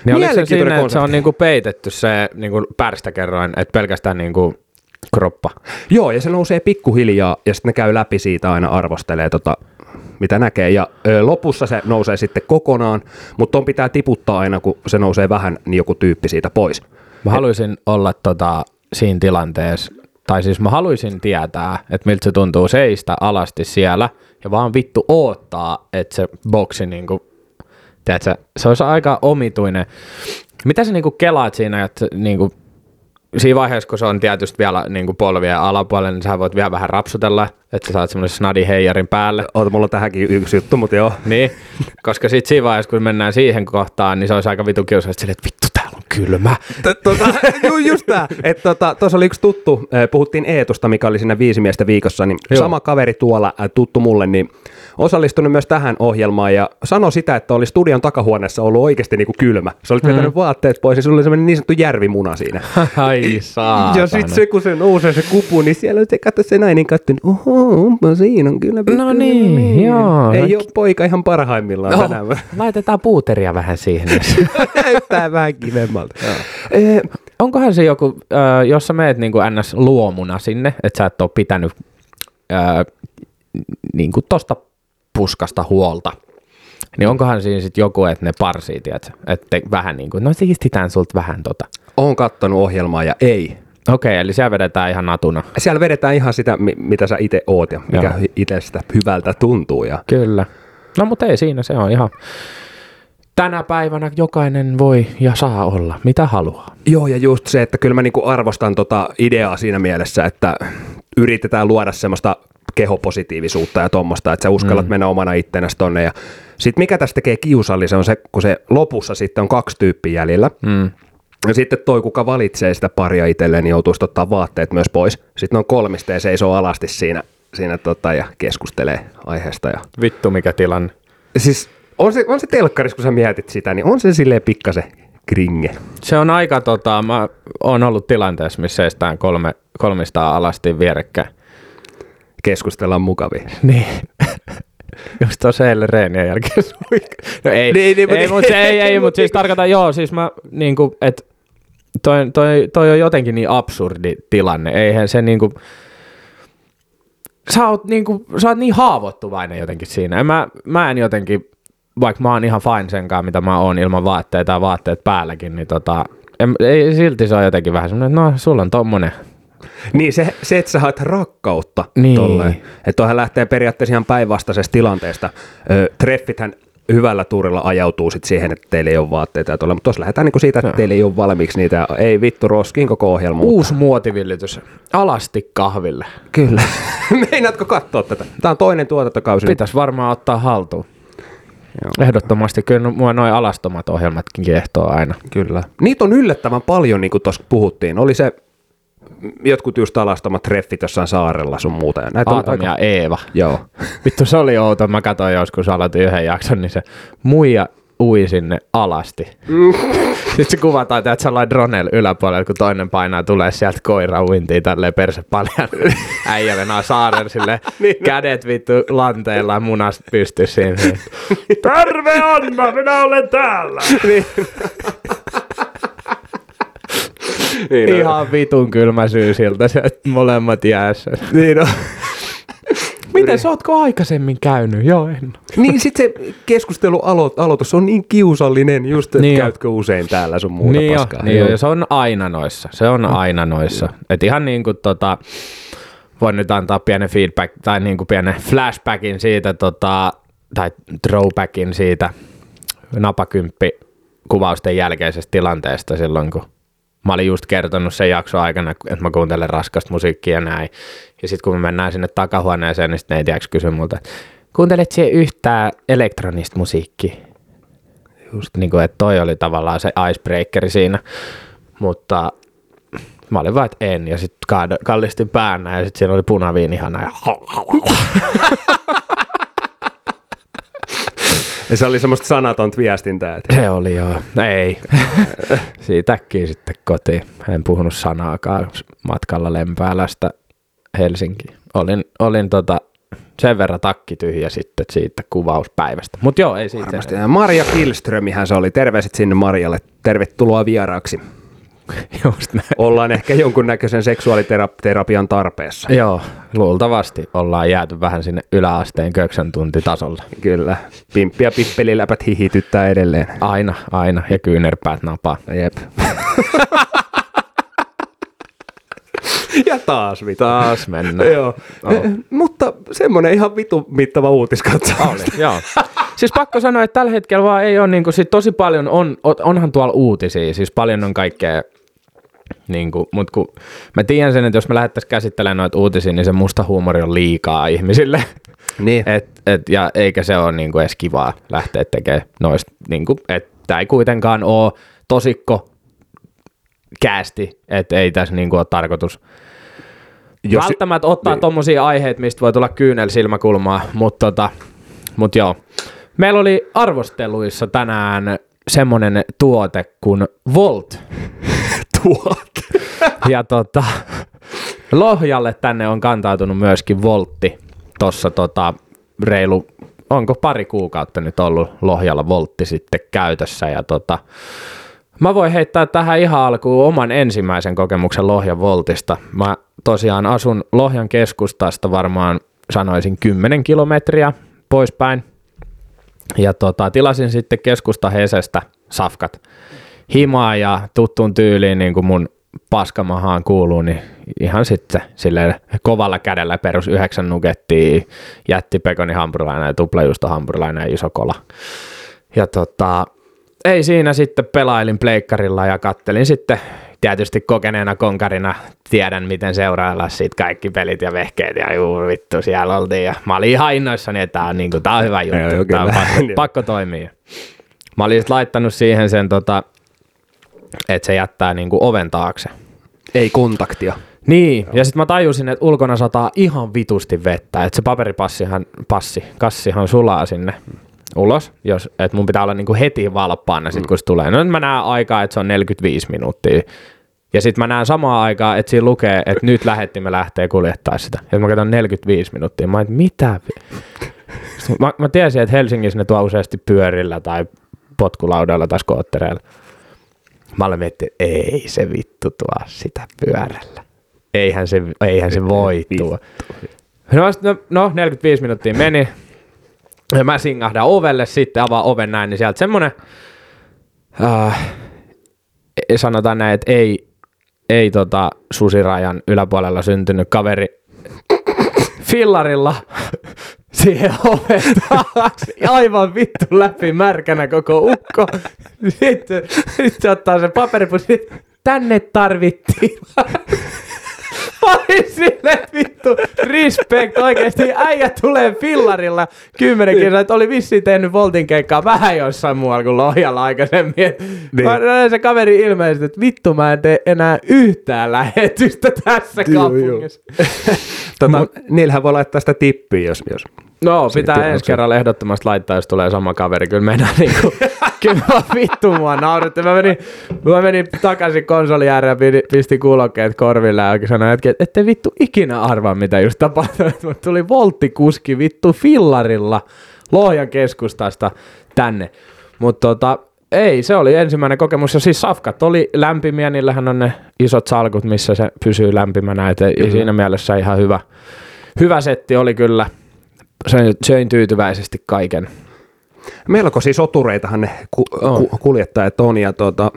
Niin oliko se siinä, että se on niinku peitetty se niinku pärstäkerroin, että pelkästään niinku kroppa? Joo, ja se nousee pikkuhiljaa, ja sitten ne käy läpi siitä aina arvostelee tota, mitä näkee. Ja ö, lopussa se nousee sitten kokonaan, mutta on pitää tiputtaa aina, kun se nousee vähän, niin joku tyyppi siitä pois. Mä haluaisin olla tota, siinä tilanteessa, tai siis mä haluaisin tietää, että miltä se tuntuu seistä alasti siellä, ja vaan vittu oottaa, että se boksi niinku, tiedätkö, se olisi aika omituinen. Mitä sä niinku kelaat siinä, että niinku, siinä vaiheessa, kun se on tietysti vielä niinku polvien alapuolella, niin sä voit vielä vähän rapsutella, että sä saat semmoisen snadi heijarin päälle. Oota, mulla on tähänkin yksi juttu, mutta joo. Niin, koska sitten siinä vaiheessa, kun mennään siihen kohtaan, niin se olisi aika vitu kiusallista että vittu, kylmä. Tota, ju, just tää, että tota, tuossa oli yksi tuttu, puhuttiin Eetusta, mikä oli siinä viisi miestä viikossa, niin Joo. sama kaveri tuolla, tuttu mulle, niin osallistunut myös tähän ohjelmaan ja sanoi sitä, että oli studion takahuoneessa ollut oikeasti niinku kylmä. Se oli vetänyt vaatteet pois ja sulla oli semmoinen niin sanottu järvimuna siinä. Ai saatana. Ja sitten se, kun se nousee se kupu, niin siellä se katso se nainen katso, niin oho, onpa siinä on kyllä. No niin, joo. Ei ole poika ihan parhaimmillaan Oh, tänään. laitetaan puuteria vähän siihen. Näyttää vähän kivemmalta. Eh, Onkohan se joku, äh, jos sä meet niin kuin ns. luomuna sinne, että sä et ole pitänyt äh, niin kuin tosta puskasta huolta, niin onkohan siinä sitten joku, että ne parsii, tiedätkö? Että vähän niin kuin, no siistitään sulta vähän tota. Oon kattonut ohjelmaa ja ei. Okei, eli siellä vedetään ihan natuna. Siellä vedetään ihan sitä, mi- mitä sä itse oot ja mikä itsestä hyvältä tuntuu. Ja Kyllä. No mutta ei siinä, se on ihan... Tänä päivänä jokainen voi ja saa olla, mitä haluaa. Joo, ja just se, että kyllä mä niinku arvostan tota ideaa siinä mielessä, että yritetään luoda semmoista kehopositiivisuutta ja tuommoista, että sä uskallat mm. mennä omana ittenäsi tonne. Ja sitten mikä tästä tekee kiusallisen on se, kun se lopussa sitten on kaksi tyyppiä jäljellä. Mm. Ja sitten toi, kuka valitsee sitä paria itselleen, niin joutuisi ottaa vaatteet myös pois. Sitten on kolmista ja seisoo alasti siinä, siinä tota, ja keskustelee aiheesta. Ja... Vittu mikä tilanne. Siis on se, on se telkkaris, kun sä mietit sitä, niin on se silleen pikkasen kringe. Se on aika, tota, mä oon ollut tilanteessa, missä seistään kolme, kolmista alasti vierekkäin. Keskustellaan mukavia. Niin. Just tuossa eilen reenien jälkeen No ei, Niin, niin, ei, mutta- ei, ei, mutta siis tarkoitan, joo, siis mä niinku, että toi, toi, toi on jotenkin niin absurdi tilanne. Eihän se niinku, sä oot, niinku, sä oot niin haavoittuvainen jotenkin siinä. Mä, mä en jotenkin, vaikka mä oon ihan fine senkaan, mitä mä oon ilman vaatteita ja vaatteet päälläkin, niin tota, en, ei, silti se on jotenkin vähän semmoinen, että no sulla on tommonen. Niin se, se että sä haet rakkautta Niin. tolleen. Että toihan lähtee periaatteessa ihan päinvastaisesta tilanteesta. Ö, treffithän hyvällä tuurilla ajautuu sit siihen, että teillä ei ole vaatteita ja tuolla, mutta tuossa lähdetään niinku siitä, että teillä ei ole valmiiksi niitä. Ei vittu roskiin koko ohjelma. mutta- Uusi muotivillitys. Alasti kahville. Kyllä. Meinaatko katsoa tätä? Tämä on toinen tuotantokausi. Pitäisi varmaan ottaa haltuun. Ehdottomasti. Kyllä mua noin alastomat ohjelmatkin kiehtoo aina. Kyllä. Niitä on yllättävän paljon, niin kuin tuossa puhuttiin. Oli se jotkut just alastomat treffit jossain saarella sun muuta. Ja näitä on Aatam aika- ja Eeva. Joo. Vittu se oli outo. Mä katsoin joskus aloitin yhden jakson, niin se muija ui sinne alasti. Sitten se kuvataan, että sellainen dronel yläpuolella, kun toinen painaa, tulee sieltä koira uintiin tälleen perse paljon. Äijä venää saaren sille kädet vittu lanteilla ja munast pysty siinä. Terve Anna, minä olen täällä. Niin on. Ihan vitun kylmä syy siltä, se, että molemmat jäässä. Niin on. Miten sä ootko aikaisemmin käynyt? Joo, en. Niin sit se keskustelu alo- aloitus on niin kiusallinen, just että Niin niin jo. käytkö usein täällä sun muuta Niin, jo, paskaa. niin jo, ja se on aina noissa. Se on aina noissa. Et ihan niin kuin tota, voin nyt antaa pienen feedback tai niin kuin pienen flashbackin siitä, tota, tai throwbackin siitä napakymppi kuvausten jälkeisestä tilanteesta silloin, kun mä olin just kertonut sen jakson aikana, että mä kuuntelen raskasta musiikkia ja näin. Ja sitten kun me mennään sinne takahuoneeseen, niin sitten neiti kysyi multa, että kuuntelet siihen yhtään elektronista musiikkia? Just niin kuin, että toi oli tavallaan se icebreakeri siinä, mutta mä olin vaan, että en, ja sitten kallistin päänä, ja sitten siinä oli punaviin ihana, ja Ja se oli semmoista sanatonta viestintää. Että se oli joo, ei, siitä äkkiä sitten kotiin, en puhunut sanaakaan matkalla Lempäälästä Helsinkiin, olin, olin tota, sen verran takki tyhjä sitten siitä kuvauspäivästä, mutta joo, ei siitä varmasti. Ja Marja Kilströmihän se oli. Terveiset sinne Marjalle. Tervetuloa vieraaksi. Just näin. Ollaan ehkä jonkunnäköisen seksuaaliterapian tarpeessa. Joo, luultavasti ollaan jääty vähän sinne yläasteen köksän tuntitasolle. Kyllä. Pimppi ja pippeliläpät hihityttää edelleen. Aina, aina, ja kyynärpäät napaa. Jep. ja taas mitä. Taas mennään. Joo. Eh, Mutta semmoinen ihan vitu mittava uutiskatsaus. Oli, joo. Siis pakko sanoa, että tällä hetkellä vaan ei ole, niin kuin, sit tosi paljon on, onhan tuolla uutisia, siis paljon on kaikkea, niin kuin, mutta kun mä tiedän sen, että jos me lähdettäisiin käsittelemään noita uutisia, niin se musta huumori on liikaa ihmisille. Niin. Et, et, ja eikä se ole niin kuin edes kivaa lähteä tekemään noista, niin kuin, että ei kuitenkaan ole tosikko käästi, että ei tässä niin kuin ole tarkoitus jos... välttämättä ottaa niin. tommosia aiheita, mistä voi tulla kyynel silmäkulmaa, mutta tota, mut joo. Meillä oli arvosteluissa tänään semmonen tuote kuin Volt. Tuot. ja tota, Lohjalle tänne on kantautunut myöskin Voltti. Tossa tota, reilu, onko pari kuukautta nyt ollut Lohjalla Voltti sitten käytössä. Ja tota, mä voin heittää tähän ihan alkuun oman ensimmäisen kokemuksen Lohjan Voltista. Mä tosiaan asun Lohjan keskustasta varmaan sanoisin 10 kilometriä poispäin. Ja tota, tilasin sitten keskusta Hesestä safkat himaa ja tuttuun tyyliin niin kuin mun paskamahaan kuuluu, niin ihan sitten silleen kovalla kädellä perus yhdeksän nugettia, jätti pekoni hampurilainen ja tuplajuusto hampurilainen ja iso kola. Ja tota, ei siinä sitten pelailin pleikkarilla ja kattelin sitten tietysti kokeneena konkarina tiedän, miten seurailla siitä kaikki pelit ja vehkeet ja juu vittu siellä oltiin. Ja mä olin ihan innoissani, että tää on, niin kuin, tää on hyvä juttu, Joo, tää on pakko, pakko toimia. Mä olin laittanut siihen sen, tota, että se jättää niin kuin oven taakse. Ei kontaktia. Niin, ja sitten mä tajusin, että ulkona sataa ihan vitusti vettä, että se paperipassihan, passi, kassihan sulaa sinne ulos, jos, että mun pitää olla niinku heti valppaana sit, kun se tulee. No nyt mä näen aikaa, että se on 45 minuuttia. Ja sitten mä näen samaan aikaan, että siinä lukee, että nyt lähettimme lähtee kuljettaa sitä. Ja mä katson 45 minuuttia. Mä että mitä? Mä, mä tiesin, että Helsingissä ne tuo useasti pyörillä tai potkulaudalla tai skoottereilla. Mä olen miettinyt, että ei se vittu tuo sitä pyörällä. Eihän se, eihän se voi tuo. No, no, no, 45 minuuttia meni. Ja mä singahdan ovelle sitten, avaan oven näin, niin sieltä semmonen, äh, sanotaan näin, että ei, ei tota susirajan yläpuolella syntynyt kaveri fillarilla siihen oven taakse. Aivan vittu läpi märkänä koko ukko. Sitten, sitten se ottaa sen paperipussi. Tänne tarvittiin. Silleen, että vittu, respect oikeesti. Äijä tulee fillarilla kymmenen kilsaa, että oli vissiin tehnyt Voltin keikkaa vähän jossain muualla kuin Lohjalla aikaisemmin. Niin. Mä näin se kaveri ilmeisesti, että vittu mä en tee enää yhtään lähetystä tässä kaupungissa. Tota, Mut, niillähän voi laittaa sitä tippiä, jos, jos No, pitää ensi on. kerralla ehdottomasti laittaa, jos tulee sama kaveri. Kyllä mennään niinku, kyllä vittu mua nauratti. Mä menin, mä menin takaisin konsolin ääreen ja pistin kuulokkeet korville ja oikein sanoin, että ette vittu ikinä arvaa, mitä just tapahtui. Mut tuli volttikuski vittu fillarilla Lohjan keskustasta tänne. Mutta tota, ei, se oli ensimmäinen kokemus. Ja siis safkat oli lämpimiä, niillähän on ne isot salkut, missä se pysyy lämpimänä. Et siinä mielessä ihan hyvä, hyvä setti oli kyllä. Söin, söin tyytyväisesti kaiken. Melkoisia sotureitahan ne ku, On. ku, kuljettajat on. Ja tuota,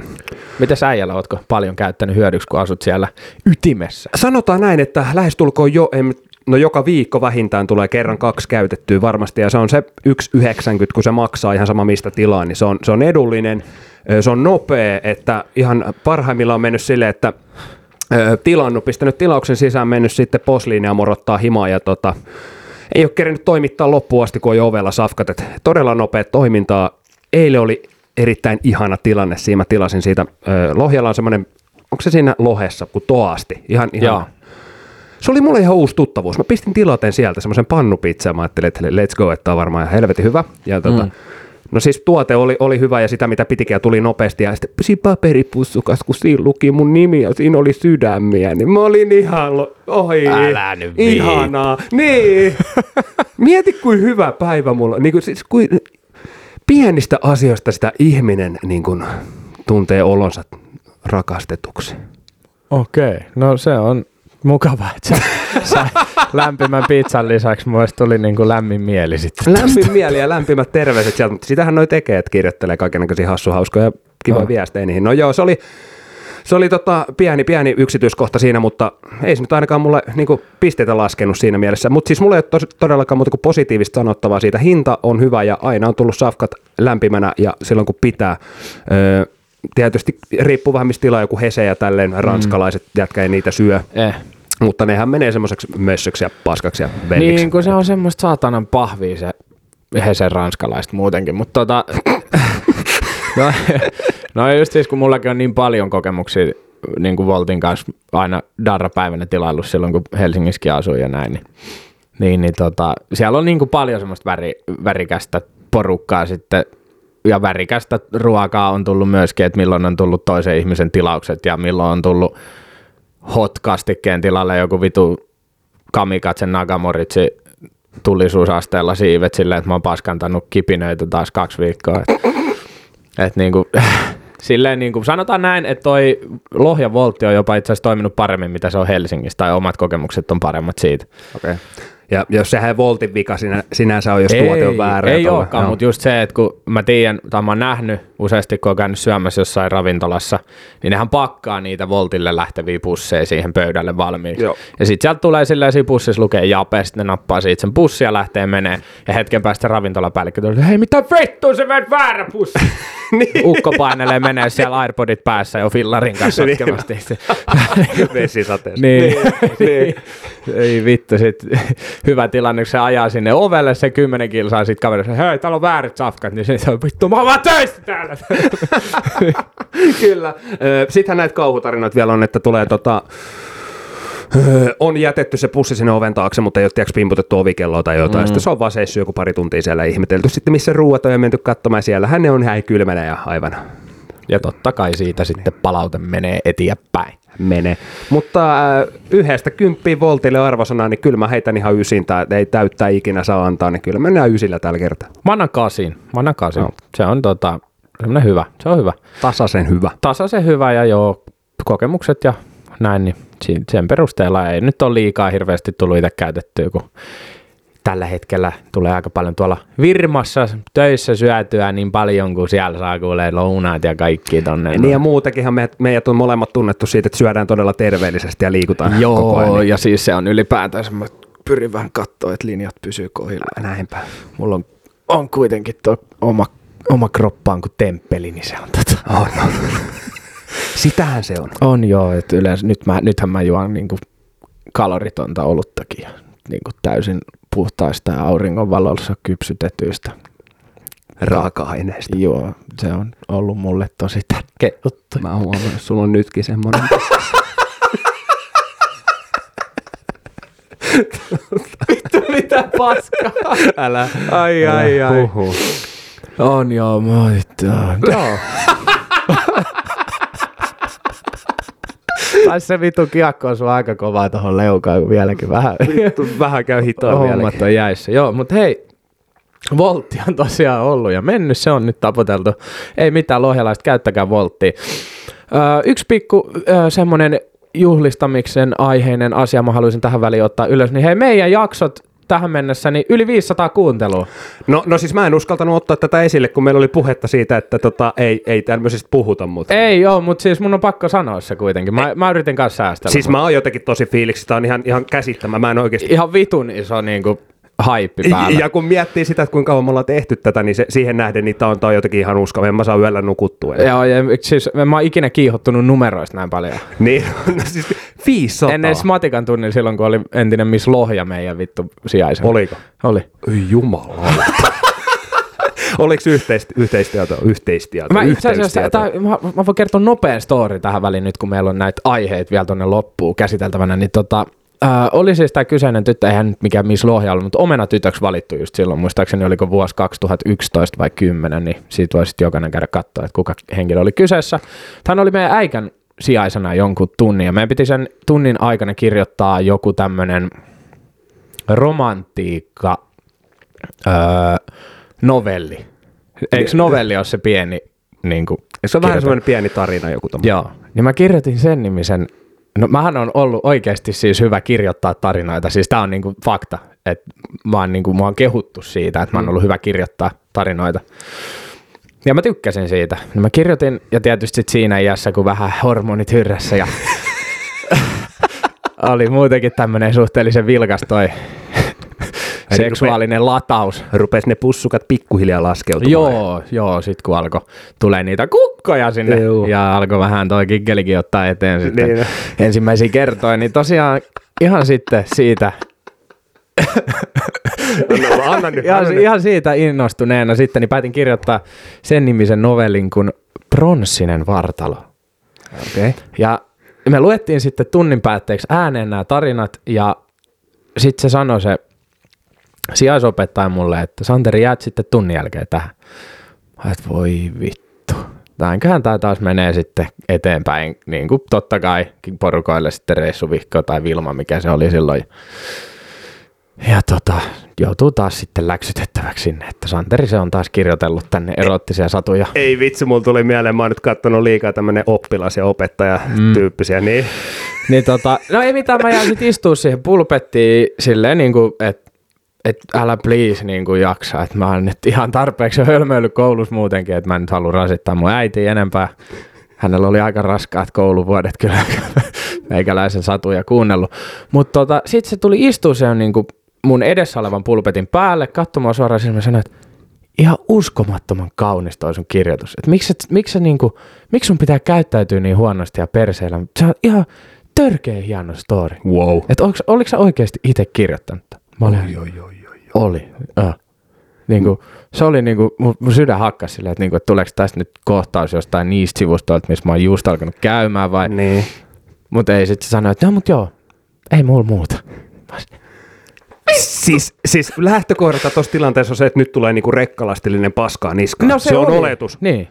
Mitä äijällä ootko paljon käyttänyt hyödyksi, kun asut siellä ytimessä? sanotaan näin, että lähestulkoon jo, em, no joka viikko vähintään tulee kerran kaksi käytettyä varmasti. Ja se on se 1,90, kun se maksaa ihan sama mistä tilaa, niin se on, se on edullinen. Se on nopea, että ihan parhaimmillaan on mennyt silleen, että tilannut, pistänyt tilauksen sisään, mennyt sitten posliinia morottaa himaa ja tota, ei ole kerennyt toimittaa loppuun asti, kun on ovella safkat. Et todella nopea toimintaa. Eilen oli erittäin ihana tilanne siinä. Mä tilasin siitä, Lohjalla on semmoinen, onko se siinä Lohessa, kun toasti. Ihan, ihan se oli mulle ihan uusi tuttavuus. Mä pistin tilaten sieltä semmoisen pannupizzan. Mä ajattelin, että let's go, että on varmaan ihan helvetin hyvä. Ja tota, mm. No siis tuote oli, oli hyvä ja sitä mitä pitikin ja tuli nopeasti. Ja sitten siinä paperipussukas, kun siinä luki mun nimi ja siinä oli sydämiä, niin mä olin ihan, lo- oi, Älä nyt ihanaa. Niin. Mieti kuin hyvä päivä mulla. Niin kuin, siis, kuin, pienistä asioista sitä ihminen niin kuin, tuntee olonsa rakastetuksi. Okei, no se on mukava, että sä, sä lämpimän pizzan lisäksi muista tuli niin kuin lämmin mieli sitten. Lämmin mieli ja lämpimät terveiset sieltä, mutta sitähän noi tekee, että kirjoittelee kaikenlaisia hassuhauskoja kivoja No. viestejä niihin. No joo, se oli, se oli tota pieni, pieni yksityiskohta siinä, mutta ei se nyt ainakaan mulle niin pisteitä laskenut siinä mielessä. Mutta siis mulla ei ole tos, todellakaan muuta kuin positiivista sanottavaa siitä. Hinta on hyvä ja aina on tullut safkat lämpimänä ja silloin kun pitää. Öö, tietysti riippuu vähän mistä tilaa, joku Hese ja tälleen ranskalaiset jätkä ei niitä syö. Eh. Mutta nehän menee semmoiseksi mössöksi ja paskaksi ja velliksi. Niin, kun se on semmoista saatanan pahvia se Hesen ranskalaiset muutenkin, mutta tota, no, no just siis kun mullakin on niin paljon kokemuksia niin kuin Voltin kanssa aina darrapäivänä tilaillut silloin, kun Helsingissäkin asuin ja näin, niin, niin, niin tota, siellä on niin kuin paljon semmoista väri, värikästä porukkaa sitten ja värikästä ruokaa on tullut myöskin, että milloin on tullut toisen ihmisen tilaukset ja milloin on tullut hot-kastikkeen tilalle joku vitu kamikatse Nagamoritsi tullisuusasteella siivet silleen, että mä oon paskantanut kipinöitä taas kaksi viikkoa. Et, et niinku, silleen niinku, sanotaan näin, että toi Lohja Voltti on jopa itse asiassa toiminut paremmin, mitä se on Helsingissä, tai omat kokemukset on paremmat siitä. Okay. Ja jos sehän ei Voltin vika sinä, sinänsä on, jos tuote on väärä. Ei olekaan, mutta just se, että kun mä tiedän, tai mä oon nähnyt useasti, kun oon käynyt syömässä jossain ravintolassa, niin nehän pakkaa niitä Voltille lähteviä pusseja siihen pöydälle valmiiksi. Joo. Ja sit sieltä tulee silleen, siinä pussissa lukee jape, sit ne nappaa siitä sen pussia ja lähtee menee. Ja hetken päästä ravintolapäällikkö tulee, hei mitä vittua se veit väärä pussi. niin. Ukko painelee menee siellä Airpodit päässä jo fillarin kanssa Niin. sotkemasti. Vesisateessa. Niin. niin. Ei vittu, sit hyvä tilanne, kun se ajaa sinne ovelle se kymmenen kilsaa, sit kaveri sanoo, hei, täällä on väärät safkat, niin se on vittu, mä oon töissä täällä. Kyllä. Sittenhän näitä kauhutarinoita vielä on, että tulee tota, on jätetty se pussi sinne oven taakse, mutta ei ole tiedätkö, pimputettu ovikelloa tai jotain. Mm. Sitten se on vaan seissyt joku pari tuntia siellä ihmetelty sitten, missä ruuat on ja menty katsomaan siellä. Hän on häi kylmänä ja aivan Ja totta kai siitä sitten palaute menee eteenpäin. Mene. Mutta äh, yhdestä kymppiin voltille arvosana, niin kyllä mä heitän ihan ysin, tai ei täyttää ikinä saa antaa, niin kyllä mennään ysillä tällä kertaa. Mä annan kasin, mä annan kasin. Joo. Se on tota, semmonen hyvä, se on hyvä. Tasaisen hyvä. Tasaisen hyvä ja joo, kokemukset ja näin, niin sen perusteella ei nyt ole liikaa hirveästi tullut itse käytettyä, kun tällä hetkellä tulee aika paljon tuolla Virmassa töissä syötyä niin paljon, kun siellä saa kuulee lounaat ja kaikki tonne. Niin ja muutenkinhan me, meidät on molemmat tunnettu siitä, että syödään todella terveellisesti ja liikutaan koko Joo, ajan. Niin ja siis se on ylipäätänsä, mä pyrin vähän katsoa, että linjat pysyy kohdillaan. Näinpä. Mulla on, on kuitenkin tuo oma, oma kroppa on kuin temppeli, niin se on tota. On, on. Sitähän se on. On joo, että yleensä nyt mä, nythän mä juon niinku kaloritonta oluttakin ja niinku täysin puhtaista auringonvalossa kypsytetyistä. Raaka-aineista. Joo, se on ollut mulle tosi tärkeä juttu. Mä huomaan, että sulla on nytkin semmoinen. Mitä paskaa? Älä. Ai, ai, ai. Huhhuh. On joo, mä Joo. Tai se vitu kiekko on sun aika kovaa tohon leukaan vieläkin vähän. Vähän käy hitoa Hommat on jäissä. Joo, mutta hei, Voltti on tosiaan ollut ja mennyt, se on nyt tapoteltu. Ei mitään lohjalaista, käyttäkää Volttia. Öö, yksi pikku öö, semmoinen juhlistamiksen aiheinen asia mä haluaisin tähän väliin ottaa ylös, niin hei meidän jaksot tähän mennessä niin yli 500 kuuntelua. No, no siis mä en uskaltanut ottaa tätä esille, kun meillä oli puhetta siitä, että tota, ei, ei tämmöisistä puhuta, mutta... Ei joo, mutta siis mun on pakko sanoa se kuitenkin. Mä, mä yritin kanssa säästellä. Siis mut mä oon jotenkin tosi fiiliksi, tää on ihan, ihan käsittämä, mä en oikeasti... Ihan vitun iso niinku haippi päällä. Ja kun miettii sitä, että kuinka kauan me ollaan tehty tätä, niin se, siihen nähden niin tää on, tää on jotenkin ihan uskava. En mä saa yöllä nukuttua. enää. Joo, ja siis mä oon ikinä kiihottunut numeroista näin paljon. Niin, no siis 500. En edes matikan tunnin silloin, kun oli entinen Miss Lohja meidän vittu sijaisena. Oliko? Oli. Jumala. Oliko yhteist, yhteistyötä? Yhteistyötä? Mä yhteistyötä? tää, mä, mä voin kertoa nopean story tähän väliin nyt, kun meillä on näitä aiheita vielä tuonne loppuun käsiteltävänä, niin tota, ää, oli siis tämä kyseinen tyttö, eihän nyt mikään Miss Lohja ollut, mutta omena tytöksi valittu just silloin, muistaakseni oliko vuosi 2011 vai 10, niin siitä voisi sitten jokainen käydä katsoa, että kuka henkilö oli kyseessä. Hän oli meidän äikän sijaisena jonkun tunnin, ja meidän piti sen tunnin aikana kirjoittaa joku tämmöinen romantiikka öö, novelli. Eikö novelli ole se pieni niin kuin, Se on vähän kirjoitus? semmoinen pieni tarina joku tommoinen. Joo, niin mä kirjoitin sen nimisen, no mähän on ollut oikeasti siis hyvä kirjoittaa tarinoita, siis tää on niinku fakta, että mä oon niinku, mä oon kehuttu siitä, että mä oon ollut hyvä kirjoittaa tarinoita. Ja mä tykkäsin siitä. No mä kirjoitin, ja tietysti sit siinä iässä, kun vähän hormonit hyrrässä ja oli muutenkin tämmönen suhteellisen vilkas toi seksuaalinen lataus. Rupes ne pussukat pikkuhiljaa laskeutumaan. Joo, joo, sit kun alkoi tulee niitä kukkoja sinne Juu. ja alkoi vähän toi kikkelikin ottaa eteen sitten Niin. ensimmäisiä kertoja, niin tosiaan ihan sitten siitä, Anna, anna nyt, ihan, anna nyt. ihan siitä innostuneena sitten, niin päätin kirjoittaa sen nimisen novellin kuin Pronssinen vartalo. Okei. Ja me luettiin sitten tunnin päätteeksi ääneen nämä tarinat ja sitten se sanoi se sijaisopettaja mulle, että Santeri jäät sitten tunnin jälkeen tähän. Että voi vittu. Näinköhän tämä taas menee sitten eteenpäin, niin kuin totta kai porukoille sitten reissuvihko tai Vilma, mikä se oli silloin. Ja tota, joutuu taas sitten läksytettäväksi sinne, että Santeri se on taas kirjoitellut tänne erottisia satuja. Ei vitsi, mulla tuli mieleen, mä oon nyt kattonut liikaa tämmönen oppilas- ja opettaja-tyyppisiä, niin Niin tota, no ei mitään, mä jäin sit istua siihen pulpettiin silleen niin kuin, että et älä please niin kuin jaksa, että mä oon nyt ihan tarpeeksi hölmöillyt koulussa muutenkin, että mä en nyt halua rasittaa mun äitiä enempää. Hänellä oli aika raskaat kouluvuodet kyllä, meikäläisen satuja kuunnellut. Mutta tota, sitten se tuli istua siihen niin kuin mun edessä olevan pulpetin päälle, katsomaan suoraan silmiin ja sanoi, että ihan uskomattoman kaunis toi sun kirjoitus. Et miksi, et, miksi, sä niinku, miksi sun pitää käyttäytyä niin huonosti ja perseillä? Se on ihan törkeä hieno story. wow. Et oliko, oliko sä oikeasti itse kirjoittanut? tämän? Mä olin, Oi, oi, oi, oi. oli. Äh. Niinku, se oli niinku, mun, mun sydän hakkas silleen, että, niinku, että tuleeko tästä nyt kohtaus jostain niistä sivustoilta, missä mä oon just alkanut käymään vai... Niin. Mutta ei, sitten se sanoi, että no mut joo, ei mulla muuta. Siis, siis lähtökohdata tuossa tilanteessa on se, että nyt tulee niinku rekkalastillinen paskaa niskaan. No se, on oli. oletus. Niin.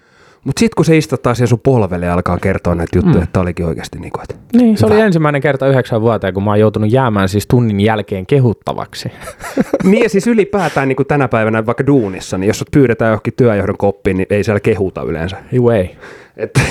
Mutta sitten kun se istuttaa siihen sun polvelle ja alkaa kertoa näitä juttuja, mm. että olikin oikeasti niinku, että Niin, se oli ensimmäinen kerta yhdeksän vuoteen, kun mä oon joutunut jäämään siis tunnin jälkeen kehuttavaksi. Niin ja siis ylipäätään niin kuin tänä päivänä vaikka duunissa, niin jos sut pyydetään johonkin työjohdon koppiin, niin ei siellä kehuta yleensä. Ei. Että,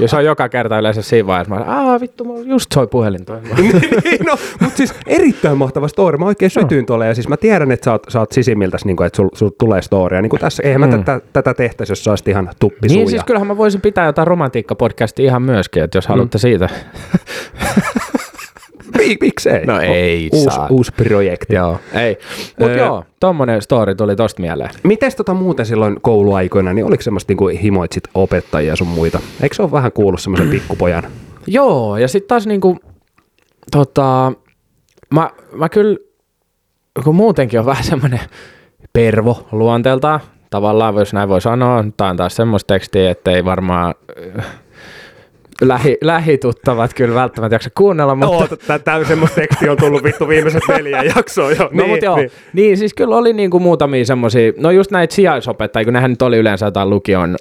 Ja se on joka kerta yleensä siinä vaiheessa, mä oon, aa vittu, mulla just soi puhelin toi. niin, no, mutta siis erittäin mahtava story. Mä oikein sytyin tuolle ja siis mä tiedän, että sä oot, sä oot sisimmiltäs, niin kuin, että sul, sul tulee storia. Niin kuin tässä, eihän mä Mm. tätä, tätä tehtäisi, jos sä olisit ihan tuppisuja. Niin siis kyllähän mä voisin pitää jotain romantiikka-podcastia ihan myöskin, että jos haluatte siitä. Mi- Miksei? No ei uusi, saa. uusi projekti. joo, ei. Mut Öö, joo, tommonen story tuli tosta mieleen. Mites tota muuten silloin kouluaikoina, niin oliko semmoista niin himoitsit opettajia sun muita? Eikö se ole vähän kuullut semmoisen pikkupojan? Joo, ja sitten taas niinku, tota, mä, mä kyllä, kun muutenkin on vähän semmoinen pervo luonteeltaan, tavallaan jos näin voi sanoa, tämä on taas semmoista tekstiä, että ei varmaan lähi, lähituttavat kyllä välttämättä jaksa kuunnella, mutta... Mutta... Tämä semmoista tekstiä on tullut vittu viimeiset neljä jaksoa jo. No niin, joo. Niin. niin siis kyllä oli niinku muutamia semmoisia, no just näitä sijaisopettajia, kun nehän nyt oli yleensä jotain lukion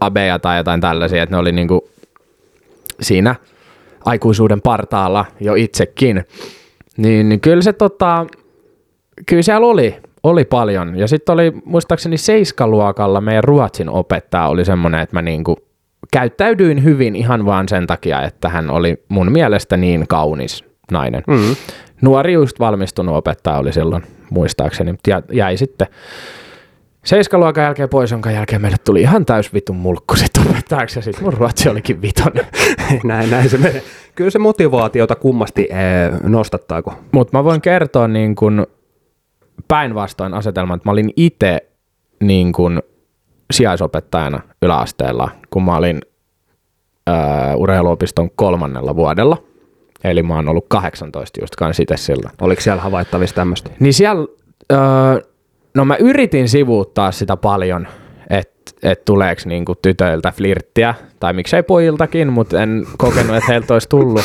abeja tai jotain tällaisia, että ne oli niinku siinä aikuisuuden partaalla jo itsekin. Niin, niin kyllä se tota, kyllä siellä oli, oli paljon. Ja sitten oli muistaakseni seiskaluokalla meidän ruotsin opettaja oli semmoinen, että mä niinku käyttäydyin hyvin ihan vaan sen takia, että hän oli mun mielestä niin kaunis nainen. Mm. nuori just valmistunut opettaja oli silloin muistaakseni, ja jäi sitten seiskaluokan jälkeen pois, jonka jälkeen meille tuli ihan täys vitun mulkku sitten opettajaksi, ja sitten mun ruotsi olikin vitonen. näin, näin se menee. Kyllä se motivaatiota kummasti ee, nostattaako. Mutta mä voin kertoa niin kuin päinvastoin asetelman, että mä olin itse niin kuin sijaisopettajana yläasteella, kun mä olin ö, urheiluopiston kolmannella vuodella. Eli mä oon ollut 18 just kanssa itse silloin. Oliko siellä havaittavissa tämmöistä? Niin siellä, öö, no mä yritin sivuuttaa sitä paljon, että et tuleeko niinku tytöiltä flirttiä, tai miksei pojiltakin, mutta en kokenut, että heiltä olisi tullut.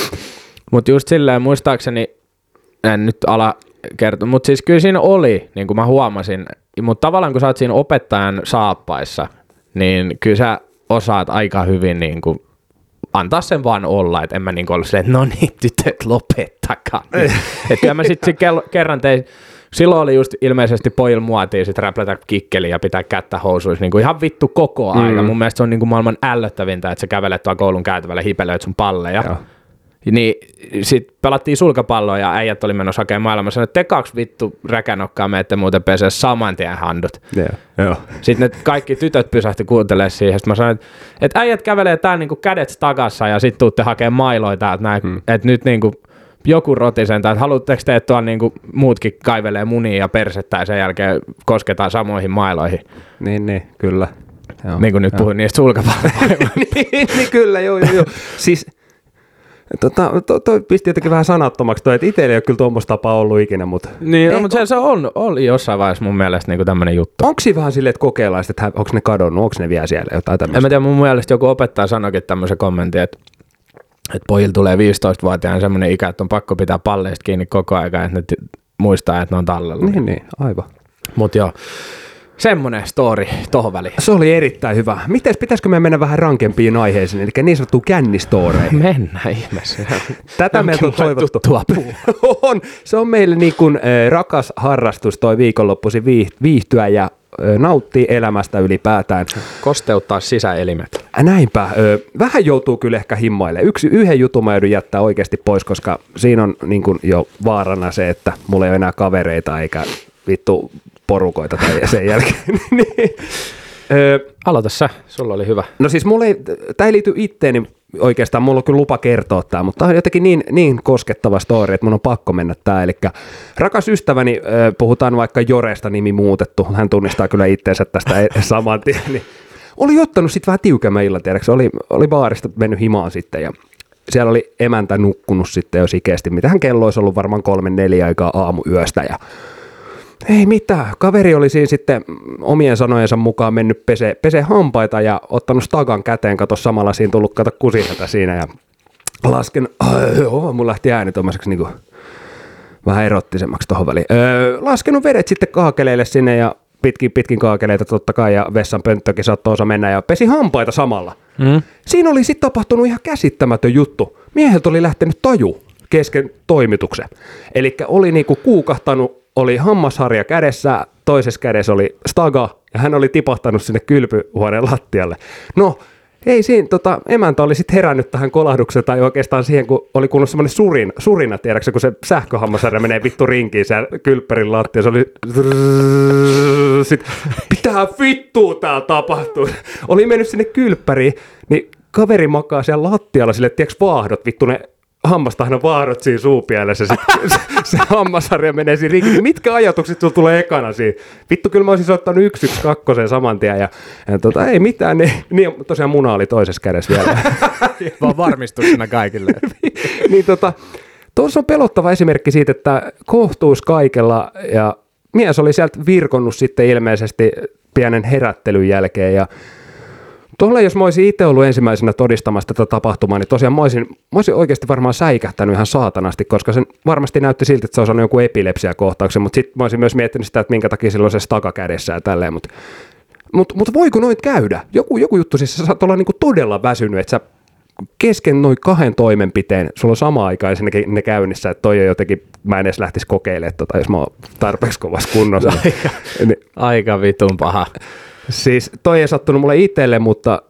Mutta just silleen muistaakseni, en nyt ala kertoa, mutta siis kyllä siinä oli, niin kuin mä huomasin, mutta tavallaan kun sä oot siinä opettajan saappaissa, niin kyllä sä osaat aika hyvin niin kuin antaa sen vaan olla, että en mä niin ollut silleen, että no niin, tytöt, lopettakaa. että kyllä mä sitten kerran tein, silloin oli just ilmeisesti pojilla muotia sit räplätä kikkeli ja pitää kättä housuissa niin kuin ihan vittu koko aika. Mm. Mun mielestä se on niin kuin maailman ällöttävintä, että sä kävelet tuolla koulun käytävällä hipelöit sun palleja. Joo. Niin sit pelattiin sulkapalloa ja äijät oli menossa hakemaan maailmaa. Sanoin, että te kaksi vittu räkänokkaa me ette muuten pesee saman tien handut. Yeah, joo. Sitten ne kaikki tytöt pysähti kuuntelemaan siihen. Sitten mä sanoin, että, että äijät kävelee tää niinku kädet takassa ja sitten tuutte hakemaan mailoita, että, nää, hmm. että nyt niinku joku rotisen, että haluatteko te, että tuolla niinku muutkin kaivelee munia ja persettä ja sen jälkeen kosketaan samoihin mailoihin. Niin, niin, kyllä. Joo, niin kuin nyt joo. puhuin niistä sulkapalloista. niin, niin, kyllä, joo, joo, joo. Siis Tota, to, toi pisti jotenkin vähän sanattomaksi toi, että itsellä ei ole kyllä tuommoista tapaa ollut ikinä, mutta... Niin, no, mutta se, se on, oli jossain vaiheessa mun mielestä niin tämmöinen juttu. Onko siinä vähän silleen, että kokeillaan, että onko ne kadonnut, onko ne vielä siellä jotain tämmöistä? En mä tiedä, mun mielestä joku opettaja sanoikin tämmöisen kommentin, että että pojilla tulee 15-vuotiaan semmoinen ikä, että on pakko pitää palleista kiinni koko ajan, että ne muistaa, että ne on tallella. Niin, niin, aivan. Mutta joo, Semmoinen story tohon väliin. Se oli erittäin hyvä. Miten pitäisikö me mennä vähän rankempiin aiheisiin, eli niin sanottuun kännistoreihin? Mennään ihmeessä. Tätä meiltä on toivottu. on. Se on meille niin kuin, rakas harrastus toi viikonloppuisin viihtyä ja nauttii elämästä ylipäätään. Kosteuttaa sisäelimet. Näinpä. Äh, vähän joutuu kyllä ehkä himmaille. Yksi, yhden jutun mä joudun jättää oikeasti pois, koska siinä on niin kuin jo vaarana se, että mulla ei ole enää kavereita eikä vittu porukoita tai sen jälkeen. niin, öö, Aloita sä, sulla oli hyvä. No siis mulla ei, tämä ei liity itteeni oikeastaan, mulla on kyllä lupa kertoa tämä, mutta tämä on jotenkin niin, niin koskettava story, että mun on pakko mennä tämä. Eli rakas ystäväni, puhutaan vaikka Joresta nimi muutettu, hän tunnistaa kyllä itteensä tästä e- saman tien, niin oli ottanut sitten vähän tiukemman illan, tiedätkö? Oli, oli baarista mennyt himaan sitten ja siellä oli emäntä nukkunut sitten jo sikeästi. Mitähän kello olisi ollut varmaan kolme neljä aikaa aamuyöstä ja ei mitään. Kaveri oli siinä sitten omien sanojensa mukaan mennyt pese, pese hampaita ja ottanut stagan käteen, kato samalla siinä tullut kato kusiselta siinä ja lasken, äh, joo, mun lähti ääni tuommoiseksi niinku vähän erottisemmaksi tuohon väliin. Öö, laskenut vedet sitten kaakeleille sinne ja pitkin, pitkin kaakeleita totta kai ja vessan pönttökin saattoi osa mennä ja pesi hampaita samalla. Mm. Siinä oli sitten tapahtunut ihan käsittämätön juttu. Mieheltä oli lähtenyt taju kesken toimituksen. Eli oli niinku kuukahtanut oli hammasharja kädessä, toisessa kädessä oli staga ja hän oli tipahtanut sinne kylpyhuoneen lattialle. No, ei siinä, tota, emäntä oli sitten herännyt tähän kolahdukseen tai oikeastaan siihen, kun oli kuullut semmoinen surin, surina, tiedätkö, kun se sähköhammasharja menee vittu rinkiin siellä kylppärin lattia. Se oli sit, pitää vittua tää tapahtuu. Oli mennyt sinne kylppäriin, niin kaveri makaa siellä lattialla sille, tiedätkö, vaahdot, vittu ne hammastahna vaarot siinä suupielessä, se, se, se hammasarja menee siinä rikki. Mitkä ajatukset sulla tulee ekana siinä? Vittu, kyllä mä olisin ottanut yksi yksi kakkosen saman tien ja, ja tota, ei mitään, niin, niin, tosiaan muna oli toisessa kädessä vielä. Vaan varmistuksena kaikille. niin tota, tuossa on pelottava esimerkki siitä, että kohtuus kaikella ja mies oli sieltä virkonnut sitten ilmeisesti pienen herättelyn jälkeen ja Tuolla jos mä olisin itse ollut ensimmäisenä todistamassa tätä tapahtumaa, niin tosiaan mä olisin, mä olisin oikeasti varmaan säikähtänyt ihan saatanasti, koska se varmasti näytti siltä, että se on saanut joku epilepsiakohtauksen, mutta sitten mä olisin myös miettinyt sitä, että minkä takia silloin se staka kädessä ja tälleen, mutta mutta mut voiko noit käydä? Joku, joku juttu, siis sä saat olla niinku todella väsynyt, että sä kesken noin kahden toimenpiteen, sulla on sama aikaan ne käynnissä, että toi on jotenkin, mä en edes lähtisi kokeilemaan tota, jos mä oon tarpeeksi kovassa kunnossa. Aika, niin, aika vitun paha. Siis toi ei sattunut mulle itselle, mutta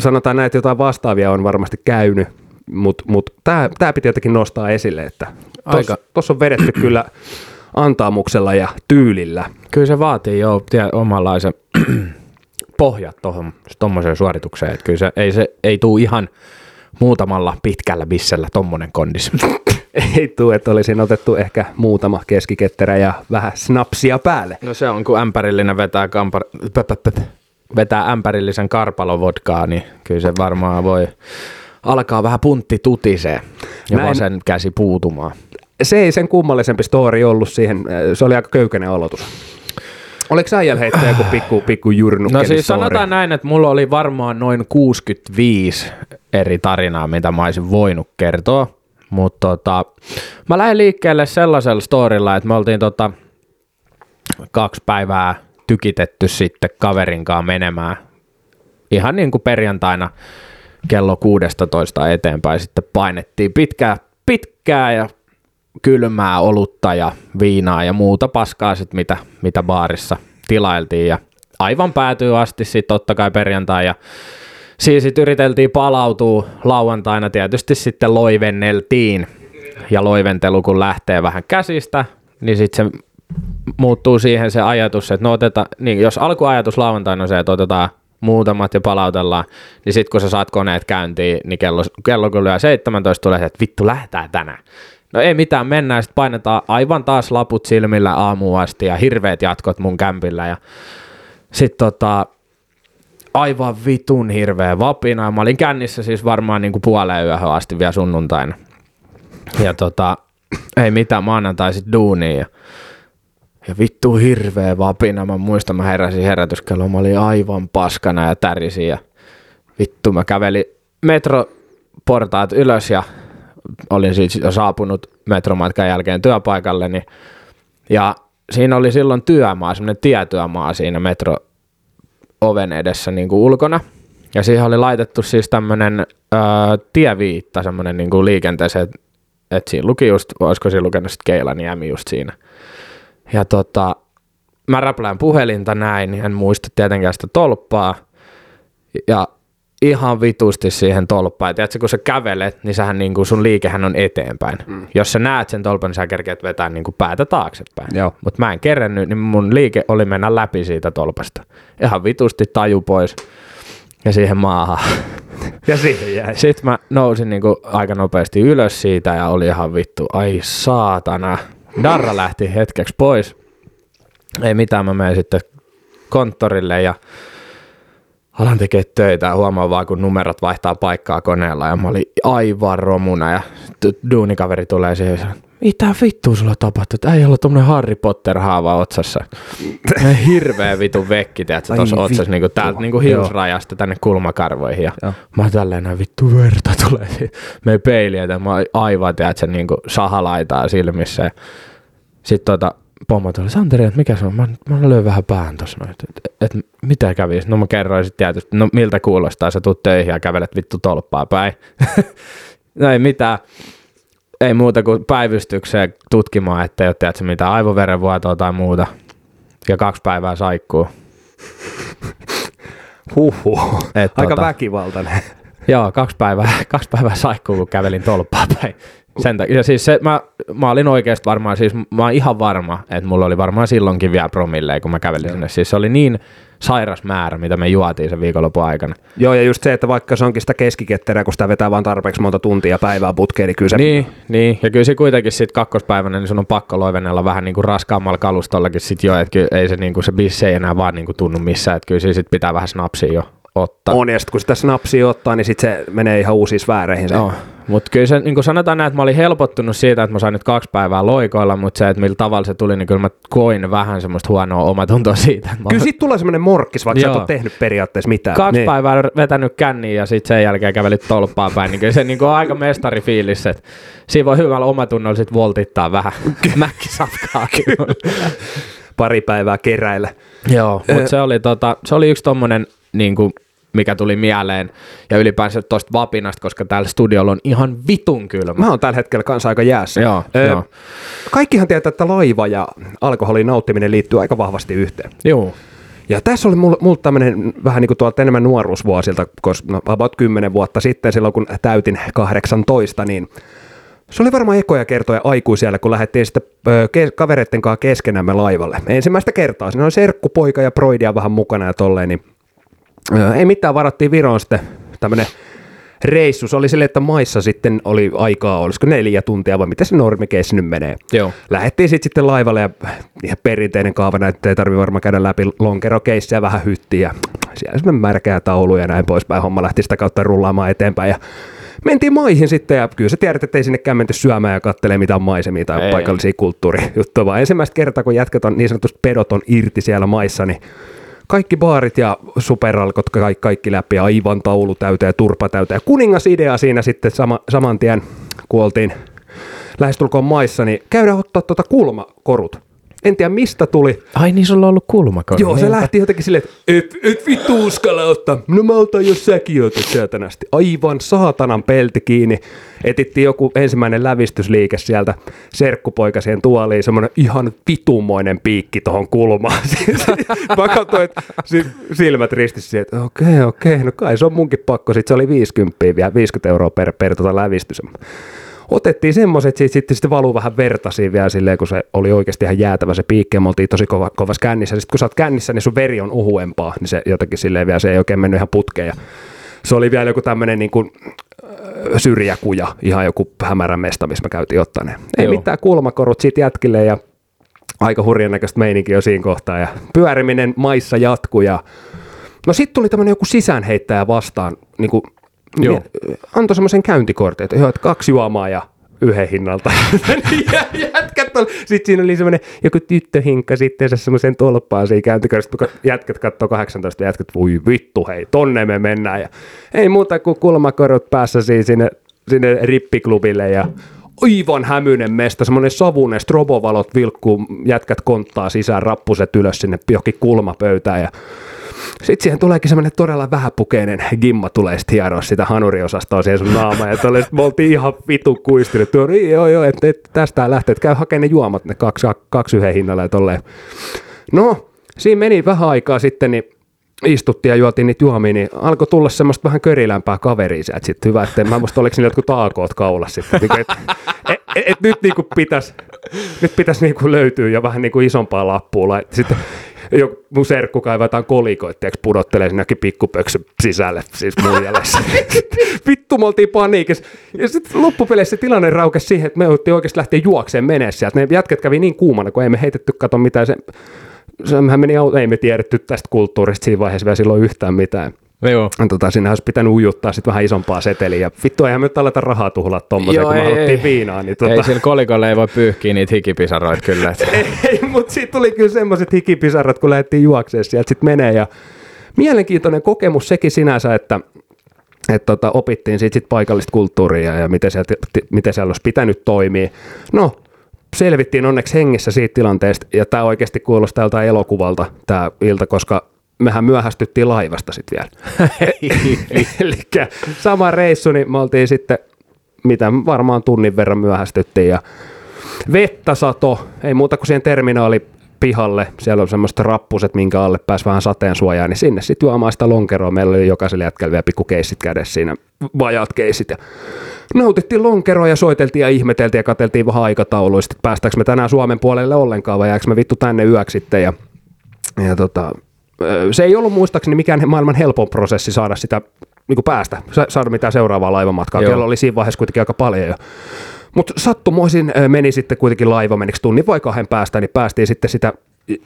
sanotaan näin, että jotain vastaavia on varmasti käynyt. Mutta mut, tämä tää piti jotenkin nostaa esille, että tuossa on vedetty kyllä antaamuksella ja tyylillä. Kyllä se vaatii jo omanlaisen pohjat tuohon tuommoiseen suoritukseen. Että kyllä se ei, se ei tuu ihan muutamalla pitkällä bissellä tommonen kondis. Ei tule, että olisin otettu ehkä muutama keskiketterä ja vähän snapsia päälle. No se on, kun ämpärillinen vetää, kampar... vetää ämpärillisen karpalovodkaa, niin kyllä se varmaan voi alkaa vähän puntti tutisee ja Mä en- vasen käsi puutumaan. Se ei sen kummallisempi story ollut siihen, äh, se oli aika köykäinen aloitus. Oliko äijällä heittää joku pikku, pikku No siis story? sanotaan näin, että mulla oli varmaan noin 65 eri tarinaa, mitä mä olisin voinut kertoa. Mutta tota, mä lähdin liikkeelle sellaisella storilla, että me oltiin tota, kaksi päivää tykitetty sitten kaverinkaan menemään. Ihan niin kuin perjantaina kello 16 eteenpäin sitten painettiin pitkää, pitkää ja kylmää olutta ja viinaa ja muuta paskaa sit, mitä, mitä baarissa tilailtiin ja aivan päätyy asti sitten totta kai perjantai ja siis sit yriteltiin palautua lauantaina tietysti sitten loivenneltiin ja loiventelu kun lähtee vähän käsistä, niin sitten se muuttuu siihen se ajatus, että no oteta, niin jos alkuajatus lauantaina on se, että otetaan muutamat ja palautellaan, niin sitten kun sä saat koneet käyntiin, niin kello, kello lyö 17 tulee se, että vittu lähdetään tänään. No ei mitään, mennään, sitten painetaan aivan taas laput silmillä aamuun asti ja hirveät jatkot mun kämpillä ja sitten tota, aivan vitun hirveä vapina. Mä olin kännissä siis varmaan niin kuin puoleen yöhön asti vielä sunnuntaina. Ja tota, ei mitään, maanantai sit duuniin ja, ja vittu hirveä vapina. Mä muistan, mä heräsin herätyskello, mä olin aivan paskana ja tärisin ja vittu mä kävelin metroportaat ylös ja olin siis jo saapunut metromatkan jälkeen työpaikalle, niin, ja siinä oli silloin työmaa, semmoinen tietyömaa siinä metro oven edessä niin kuin ulkona. Ja siihen oli laitettu siis tämmöinen tieviitta semmoinen niin kuin liikenteeseen, että et siinä luki just, olisiko siinä lukenut sitten Keilaniemi just siinä. Ja tota, mä räplään puhelinta näin, en muista tietenkään sitä tolppaa. Ja ihan vitusti siihen tolppaan. Ja tiedätkö, kun sä kävelet, niin sähän niin kuin sun liikehän on eteenpäin. Mm. Jos sä näet sen tolpan, niin sä kerkeät vetää niin kuin päätä taaksepäin. Mutta mä en kerennyt, niin mun liike oli mennä läpi siitä tolpasta. Ihan vitusti taju pois ja siihen maahan. Ja siihen jäi. Sitten mä nousin niinku aika nopeasti ylös siitä ja oli ihan vittu, ai saatana. Darra lähti hetkeksi pois. Ei mitään, mä menen sitten konttorille ja alan tekee töitä ja huomaan vaan, kun numerot vaihtaa paikkaa koneella ja mä olin aivan romuna ja duunikaveri tulee siihen ja mitä vittua sulla tapahtuu, että ei olla tommonen Harry Potter-haava otsassa. Ja hirveä vitun vekki, tiedätkö, tuossa otsassa, niinku vittu. täältä niinku hiusrajasta tänne kulmakarvoihin. Ja Joo. mä tälleen näin vittu verta tulee. Me peiliä, että mä aivan, tiedätkö, niinku sahalaitaa silmissä. Ja sitten tota, pomma tuli, Santeri, että mikä se on? Mä, mä löin vähän pään noin, että et, et, mitä kävi? No mä kerroin sitten tietysti, no miltä kuulostaa, sä tuut töihin ja kävelet vittu tolppaa päin. no ei mitään, ei muuta kuin päivystykseen tutkimaan, ettei ole tiedätkö, mitään aivoverenvuotoa tai muuta. Ja kaksi päivää saikkuu. Huhhuh. Et Aika tota- väkivaltainen. Joo, kaksi päivää, kaksi päivää saikkuu, kun kävelin tolppaa päin. Sen takia, ja siis se, mä, mä olin oikeasti varmaan, siis mä oon ihan varma, että mulla oli varmaan silloinkin vielä promille, kun mä kävelin sinne. Siis se oli niin sairas määrä, mitä me juotiin sen viikonlopun aikana. Joo, ja just se, että vaikka se onkin sitä keskiketterää, kun sitä vetää vaan tarpeeksi monta tuntia päivää putkeen, niin kyllä se... Niin, niin, ja kyllä se kuitenkin sitten kakkospäivänä, niin sun on pakko loivennella vähän niin kuin raskaammalla kalustollakin sit jo, että kyllä ei se, niin kuin se bissi ei enää vaan niin kuin tunnu missään, että kyllä siinä sit pitää vähän snapsia jo ottaa. On, ja sitten kun sitä snapsia ottaa, niin sitten se menee ihan uusiin sfääreihin. Se. Joo, mutta kyllä se, niin kuin sanotaan näin, että mä olin helpottunut siitä, että mä sain nyt kaksi päivää loikoilla, mutta se, että millä tavalla se tuli, niin kyllä mä koin vähän semmoista huonoa omatuntoa siitä. Mä Kyllä siitä tulee semmoinen morkkis, vaikka sä et Joo. ole tehnyt periaatteessa mitään. kaksi Niin. päivää vetänyt känniin ja sitten sen jälkeen kävelit tolppaa päin, niin kyllä se niin kuin on aika mestarifiilis, että siinä voi hyvällä omatunnolla sitten voltittaa vähän mäkkisafkaa. Pari päivää keräillä. Joo, mutta se oli, tota, se oli yksi tommonen, niin kuin, mikä tuli mieleen, ja ylipäänsä tosta vapinasta, koska täällä studiolla on ihan vitun kylmä. Mä oon tällä hetkellä kanssa aika jäässä. Joo, Ö, joo. Kaikkihan tietää, että laiva ja alkoholin nauttiminen liittyy aika vahvasti yhteen. Joo, Ja tässä oli mulla, mulla tämmöinen vähän niin kuin tuolta enemmän nuoruusvuosilta, koska no, about 10 vuotta sitten, silloin kun täytin 18, niin se oli varmaan ekoja kertoja aikuisia, kun lähdettiin sitten kavereiden kanssa keskenämme laivalle. Ensimmäistä kertaa. Siinä oli serkkupoika ja proidia vähän mukana ja tolleen, niin ei mitään, varattiin Viroon sitten tämmöinen reissu. Se oli silleen, että maissa sitten oli aikaa, olisiko neljä tuntia vai mitä se normikeissi nyt menee. Joo. Lähettiin sitten sitten laivalle ja ihan perinteinen kaava, että ei tarvi varmaan käydä läpi lonkerokeissiä vähän hyttiä. Siellä semmoinen märkää taulu ja näin poispäin. Homma lähti sitä kautta rullaamaan eteenpäin ja mentiin maihin sitten ja kyllä sä tiedät, että ei sinnekään menty syömään ja kattelee mitään maisemia tai Ei. paikallisia kulttuurijuttuja, vaan ensimmäistä kertaa kun jätkät on niin sanotusti pedot on irti siellä maissa, niin kaikki baarit ja superalkot, kaikki, kaikki läpi, aivan taulu täyteen ja turpa täyteen. Ja kuningasidea siinä sitten sama, saman tien, kun oltiin lähestulkoon maissa, niin käydään ottaa tuota kulmakorut. En tiedä mistä tuli. Ai niin, sulla on ollut kulmakorva. Joo, se lähti jotenkin silleen, että et, et vittu uskalla ottaa. No mä otan, jos säkin otat sieltä nästi. Aivan saatanan pelti kiinni. Etittiin joku ensimmäinen lävistysliike sieltä serkkupoika siihen tuoliin, semmoinen ihan vitumoinen piikki tuohon kulmaan. Siis mä katsoin, että si- silmät ristissä että okei, okei, no kai se on munkin pakko. Sitten se oli 50 vielä, 50 euroa per, per tota lävistys otettiin semmoiset, siitä sitten, sitten valuu vähän verta siinä vielä silleen, kun se oli oikeasti ihan jäätävä se piikki, ja me oltiin tosi kova, kovassa kännissä. Sitten kun sä oot kännissä, niin sun veri on uhuempaa, niin se jotenkin silleen vielä, se ei oikein mennyt ihan putkeen. Ja se oli vielä joku tämmöinen niin kuin, ö, syrjäkuja, ihan joku hämärä mesta, missä me käytiin ottaa ne. Ei Joo. mitään kulmakorut siitä jätkille ja aika hurjan näköistä meininkiä jo siinä kohtaa. Ja pyöriminen maissa jatkuu ja No sitten tuli tämmöinen joku sisäänheittäjä vastaan, niin kuin, Joo. antoi semmoisen käyntikortin, että, joo, että kaksi juomaa ja yhden hinnalta. ja jätkät oli, sitten siinä oli semmoinen joku tyttöhinkka sitten se semmoisen tolppaan siinä käyntikortissa, kun jätkät katsoo 18 jätkät, voi vittu hei, tonne me mennään. Ja ei muuta kuin kulmakorot päässä siinä sinne, sinne rippiklubille ja aivan hämyinen mesta, semmoinen savunen, strobovalot vilkkuu, jätkät konttaa sisään, rappuset ylös sinne johonkin kulmapöytään ja sitten siihen tuleekin semmoinen todella vähäpukeinen gimma tulee sitten hieroa sitä hanuriosastoa siihen sun naamaan. Ja sit me oltiin ihan vitu kuistunut. Tuo, "Ii, joo, joo, että et, tästä lähtee, että käy hakemaan ne juomat, ne kaksi, kaksi yhden hinnalla ja tolleen. No, siinä meni vähän aikaa sitten, niin istuttiin ja juotiin niitä juomia, niin alkoi tulla semmoista vähän körilämpää kaveria sieltä sitten. Hyvä, että mä muista oliko niillä jotkut taakoot kaulassa sitten. Niin että et, et, et, nyt niinku pitäisi nyt pitäisi niinku löytyä jo vähän niinku isompaa lappua. Sitten joku mun serkku kaivaa jotain kolikoita, tiiäks, pudottelee sinnekin pikkupöksy sisälle, siis muijalle. Vittu, me oltiin paniikissa. Ja sitten loppupeleissä se tilanne raukesi siihen, että me oltiin oikeasti lähteä juokseen menee sieltä. Ne jätket kävi niin kuumana, kun ei me heitetty kato mitään. Se, sehän meni, ei me tiedetty tästä kulttuurista siinä vaiheessa vielä silloin yhtään mitään. Joo. Tota, sinne olisi pitänyt ujuttaa sitten vähän isompaa seteliä. Vittu, eihän me nyt aleta rahaa tuhlaa tommoseen, Joo, kun me haluttiin viinaa. Niin Tota... Ei sillä kolikolla ei voi pyyhkiä niitä hikipisaroita kyllä. ei, mutta siitä tuli kyllä semmoiset hikipisarat, kun lähdettiin juokseen sieltä sitten menee. Ja mielenkiintoinen kokemus sekin sinänsä, että että tota, opittiin siitä sit paikallista kulttuuria ja miten siellä, ti- miten siellä olisi pitänyt toimia. No, selvittiin onneksi hengissä siitä tilanteesta, ja tämä oikeasti kuulostaa tältä elokuvalta tämä ilta, koska mehän myöhästyttiin laivasta sitten vielä. Eli sama reissu, niin me oltiin sitten, mitä varmaan tunnin verran myöhästyttiin, ja vettä sato, ei muuta kuin siihen terminaali pihalle, siellä on semmoiset rappuset, minkä alle pääsi vähän sateen suojaan, niin sinne sitten juomaan sitä lonkeroa. Meillä oli jokaiselle jätkällä vielä pikku keissit kädessä siinä, vajaat keissit. Ja nautittiin lonkeroa ja soiteltiin ja ihmeteltiin ja katseltiin vähän aikatauluista, että päästäänkö me tänään Suomen puolelle ollenkaan vai jääkö me vittu tänne yöksi sitten. Ja, ja tota, se ei ollut muistaakseni mikään maailman helpon prosessi saada sitä niin kuin päästä, sa- saada mitään seuraavaa laivamatkaa. Joo. Kello oli siinä vaiheessa kuitenkin aika paljon jo. Mutta sattumoisin meni sitten kuitenkin laiva, menikö tunnin vai kahden päästä, niin päästiin sitten sitä,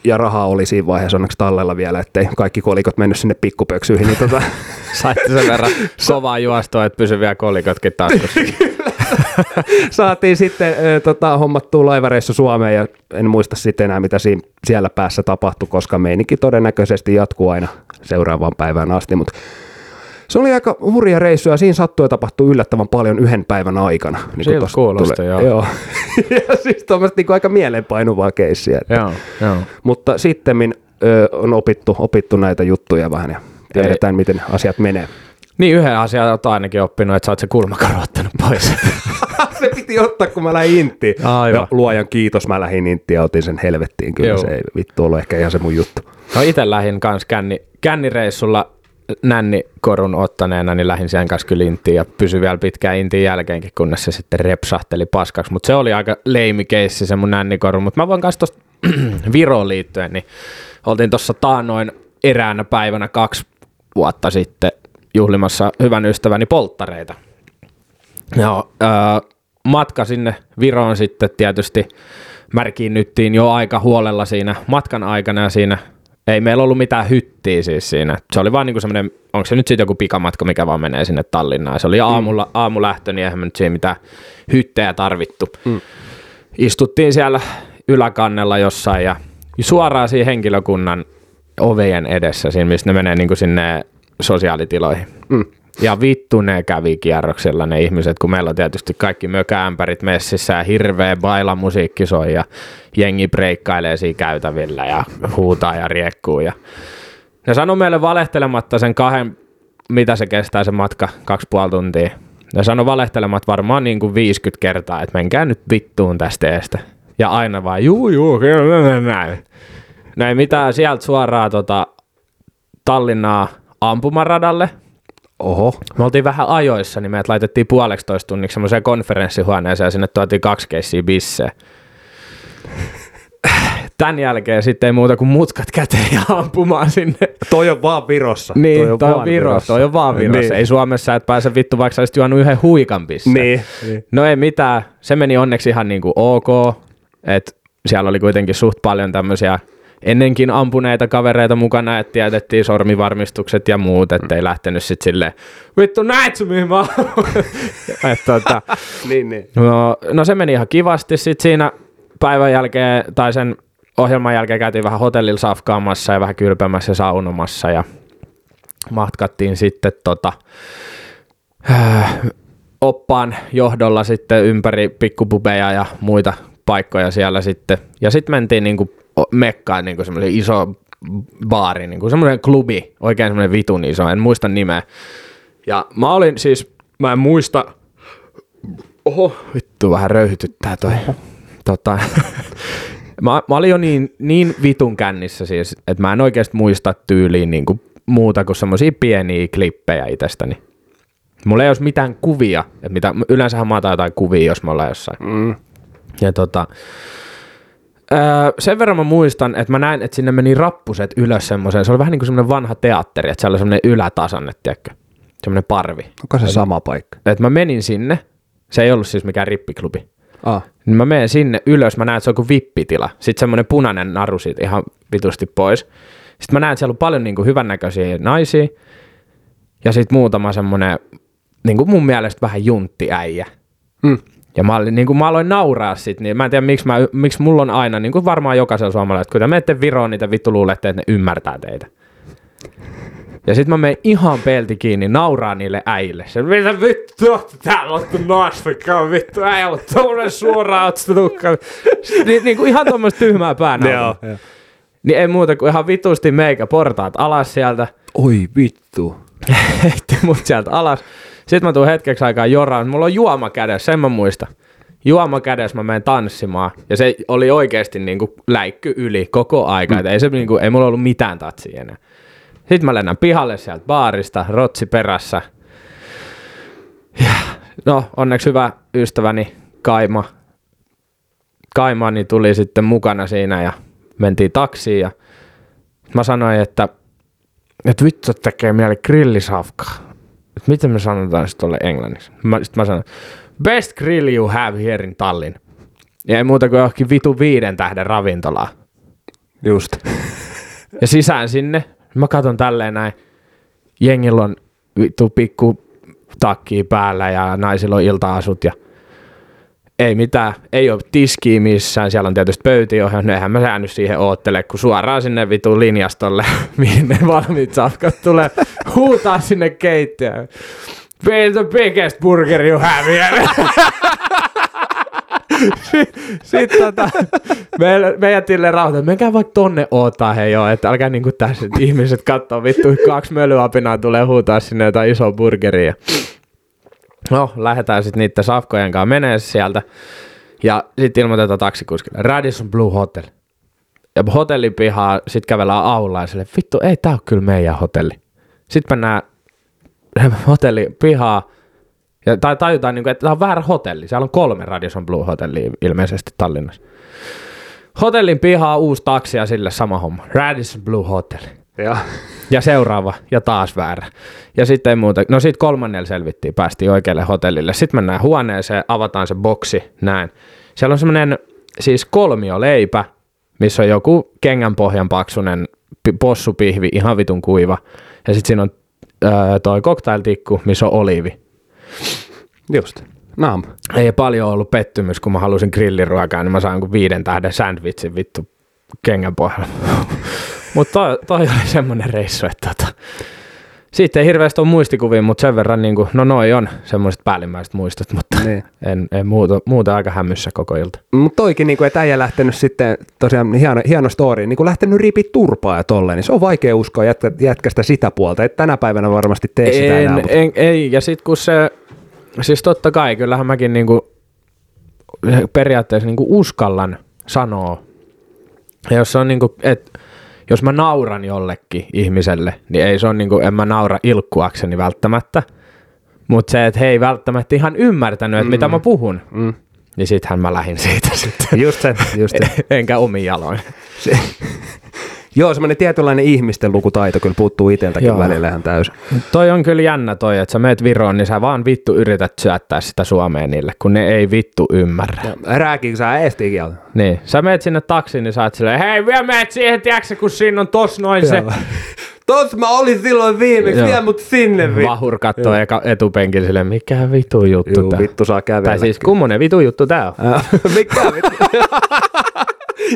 ja rahaa oli siinä vaiheessa onneksi tallella vielä, ettei kaikki kolikot mennyt sinne pikkupöksyihin. Niin tota, Saitte sen verran kovaa juostoa, että pysy vielä kolikotkin taskussa. saatiin sitten ö, tota, hommattua laivareissu Suomeen ja en muista sitten enää mitä siinä, siellä päässä tapahtui, koska meininki todennäköisesti jatkuu aina seuraavaan päivään asti, mutta se oli aika hurja reissu ja siinä sattui ja tapahtui yllättävän paljon yhden päivän aikana. Niin Siltä kuulosti, tulee- joo. joo. ja siis tuommoista niin aika mieleenpainuvaa keissiä. Että. joo, joo. Mutta sitten on opittu, opittu näitä juttuja vähän ja tiedetään, miten asiat menee. Niin yhden asian olet ainakin oppinut, että sä oot se kulmakaro ottanut pois. se piti ottaa, kun mä lähdin inttiin. Aivan. Ja luojan kiitos, mä lähdin inttiin ja otin sen helvettiin. Kyllä Joo. se ei vittu ollut ehkä ihan se mun juttu. No itse lähdin kans känni, kännireissulla nännikorun ottaneena, niin lähdin sen kanssa kyllä intiin ja pysyi vielä pitkään intiin jälkeenkin, kunnes se sitten repsahteli paskaksi. Mutta se oli aika leimi keissi se mun nännikoru. Mutta mä voin kanssa tuosta Viroon liittyen, niin oltiin tuossa taannoin eräänä päivänä kaksi vuotta sitten juhlimassa hyvän ystäväni polttareita. Joo, öö, matka sinne Viroon sitten tietysti märkiinnyttiin jo aika huolella siinä matkan aikana ja siinä ei meillä ollut mitään hyttiä siis siinä. Se oli vaan niinku semmoinen, onko se nyt sitten joku pikamatka, mikä vaan menee sinne Tallinnaan. Se oli aamulla, aamulähtö, niin eihän me nyt siinä mitään hyttejä tarvittu. Mm. Istuttiin siellä yläkannella jossain ja suoraan siinä henkilökunnan ovien edessä, siinä missä ne menee niinku sinne sosiaalitiloihin. Mm. Ja vittu ne kävi kierroksella ne ihmiset, kun meillä on tietysti kaikki mökäämpärit messissä ja hirveä baila musiikki soi ja jengi breikkailee siinä käytävillä ja huutaa ja riekkuu. Ja ne sanoi meille valehtelematta sen kahden, mitä se kestää se matka, kaksi puoli tuntia. Ne sanoi valehtelematta varmaan niin kuin 50 kertaa, että menkää nyt vittuun tästä eestä. Ja aina vaan, juu, juu, kyllä näin. No ei mitään, sieltä suoraan tota, Tallinnaa ampumaradalle, Oho. me oltiin vähän ajoissa, niin meidät laitettiin puoleksi toista tunniksi semmoiseen konferenssihuoneeseen ja sinne tuotiin kaksi keissiä bissejä. Tämän jälkeen sitten ei muuta kuin mutkat käteen ja ampumaan sinne. Toi on vaan Virossa. Niin, toi on, toi on vaan Virossa, toi on vaan Virossa. Niin. Ei Suomessa et pääse vittu, vaikka olisit juonut yhden huikan bisse. Niin. niin. No ei mitään, se meni onneksi ihan niin kuin ok, että siellä oli kuitenkin suht paljon tämmöisiä ennenkin ampuneita kavereita mukana, että tietettiin sormivarmistukset ja muut, ettei lähtenyt sitten silleen, vittu näet mihin mä ammun?" Et tota, niin, niin. no, no, se meni ihan kivasti sitten siinä päivän jälkeen, tai sen ohjelman jälkeen käytiin vähän hotellilla safkaamassa ja vähän kylpemässä ja saunomassa ja matkattiin sitten tota, äh, oppaan johdolla sitten ympäri pikkupubeja ja muita paikkoja siellä sitten. Ja sitten mentiin niinku mekkaan niinku semmoisen iso baari, niinku semmoinen klubi, oikein semmoinen vitun iso, en muista nimeä. Ja mä olin siis, mä en muista, oho, vittu vähän röyhytyttää toi. Tota, mä, mä olin jo niin, niin vitun kännissä siis, että mä en oikeasti muista tyyliin niinku muuta kuin semmoisia pieniä klippejä itsestäni. Mulla ei olisi mitään kuvia, että mitä, yleensähän mä otan jotain kuvia, jos me ollaan jossain. Mm. Ja tota, öö, sen verran mä muistan, että mä näin, että sinne meni rappuset ylös semmoiseen, se oli vähän niin kuin semmoinen vanha teatteri, että siellä oli semmoinen ylätasanne, tiedätkö? Semmoinen parvi. Onko se sama paikka? Että mä menin sinne, se ei ollut siis mikään rippiklubi. Ah. Niin mä menen sinne ylös, mä näen, että se on kuin vippitila. Sitten semmoinen punainen naru siitä ihan vitusti pois. Sitten mä näen, että siellä on paljon niin kuin hyvännäköisiä naisia. Ja sitten muutama semmoinen, niin kuin mun mielestä vähän junttiäijä. Mm. Ja mä, olin, niin kuin mä aloin nauraa sit, niin mä en tiedä, miksi, mä, miksi mulla on aina, niin kuin varmaan jokaisella suomalaisella, että kun te menette Viroon, niitä vittu luulette, että ne ymmärtää teitä. Ja sit mä menen ihan pelti kiinni, nauraa niille äijille. Se, mitä vittu, täällä ottu naastakkaa, vittu, äijä on tommonen suoraan otsatukka. Ni, niin kuin ihan tommoista tyhmää päänauraa. Joo. Niin ei muuta kuin ihan vitusti meikä portaat alas sieltä. Oi vittu. heitti mut sieltä alas. Sitten mä tuun hetkeksi aikaa joraan. Mulla on juoma kädessä, sen mä muista. Juoma kädessä mä menen tanssimaan. Ja se oli oikeasti niinku läikky yli koko aika. Mm. Ei, se niinku, ei mulla ollut mitään tatsia enää. Sitten mä lennän pihalle sieltä baarista, rotsi perässä. Ja, no, onneksi hyvä ystäväni Kaima. Kaimani tuli sitten mukana siinä ja mentiin taksiin ja mä sanoin, että että vittu tekee mieli grillisafkaa. Miten me sanotaan sitten tuolle englanniksi? Mä, sit mä sanon, best grill you have here in Tallinn. Ja ei muuta kuin johonkin vitu viiden tähden ravintolaa. Just. Ja sisään sinne, mä katson tälleen näin, jengillä on vittu pikku takki päällä ja naisilla on ilta-asut ja ei mitään, ei ole tiskiä missään, siellä on tietysti pöytiä ohjannut, eihän mä jäänyt siihen oottele, kun suoraan sinne vitun linjastolle, mihin ne valmiit safkat tulee, huutaa sinne keittiöön. Be the biggest burger you have here. Sitten tota, meillä, meidän Tille että menkää vaikka tonne oottaa hei joo, että älkää niinku tässä, ihmiset katsoo vittu, kaksi mölyapinaa tulee huutaa sinne jotain isoa burgeria. No, lähdetään sitten niiden safkojen kanssa menee sieltä. Ja sitten ilmoitetaan taksikuskille, Radisson Blue Hotel. Ja hotellin pihaa, sitten kävellään sille, vittu, ei tää ole kyllä meidän hotelli. Sitten mennään hotelli pihaa, ja, tai tajutaan, niin kuin, että tämä on väärä hotelli. Siellä on kolme Radisson Blue hotellia ilmeisesti Tallinnassa. Hotellin pihaa uusi taksi ja sille sama homma. Radisson Blue Hotel. Ja. Ja seuraava, ja taas väärä. Ja sitten ei muuta. No sitten kolmannella selvittiin, päästiin oikealle hotellille. Sitten mennään huoneeseen, avataan se boksi, näin. Siellä on semmoinen siis kolmioleipä, missä on joku kengän pohjan paksunen pi- possupihvi, ihan vitun kuiva. Ja sitten siinä on öö, toi cocktailtikku, missä on oliivi. Just. Naam. Ei paljon ollut pettymys, kun mä halusin grilliruokaa, niin mä saan kuin viiden tähden sandwichin vittu kengän pohjalla. Mutta toi, toi, oli semmoinen reissu, että tota, siitä ei hirveästi ole muistikuvia, mutta sen verran, niin kuin, no noi on semmoiset päällimmäiset muistot, mutta Niin. en, en muuta, muuta aika hämyssä koko ilta. Mutta toikin, niin kuin, että äijä lähtenyt sitten, tosiaan hieno, hieno story, niin kuin lähtenyt riipi turpaa ja tolleen, niin se on vaikea uskoa jätkä, jätkästä sitä puolta, että tänä päivänä varmasti tee sitä enää. En, mutta- en, ei, ja sitten kun se, siis totta kai, kyllähän mäkin niinku, periaatteessa niinku uskallan sanoa, ja jos on niinku, et, jos mä nauran jollekin ihmiselle, niin ei se on niinku, en mä naura ilkkuakseni välttämättä, mutta se, että he ei välttämättä ihan ymmärtänyt, että mm. mitä mä puhun, Mm. niin sittenhän mä lähdin siitä sitten. Just se, just se. Enkä omin jaloin. Joo, semmoinen tietynlainen ihmisten lukutaito kyllä puuttuu itseltäkin Joo. välillä ihan täysin. Toi on kyllä jännä toi, että sä meet Viroon, niin sä vaan vittu yrität syöttää sitä Suomeen niille, kun ne ei vittu ymmärrä. Rääkikö sä eesti kieltä? Niin, sä meet sinne taksiin, niin sä oot silleen, hei vielä meet siihen, tiedätkö, kun siinä on tos noin se. Tos mä olin silloin viimeksi, Joo. vie mut sinne vittu. Vahur kattoo eka etupenkin silleen, mikä vitu juttu Juu, tää. vittu saa kävellä. Tai siis kummonen vitu juttu tää on. Ää, Mikä vittu?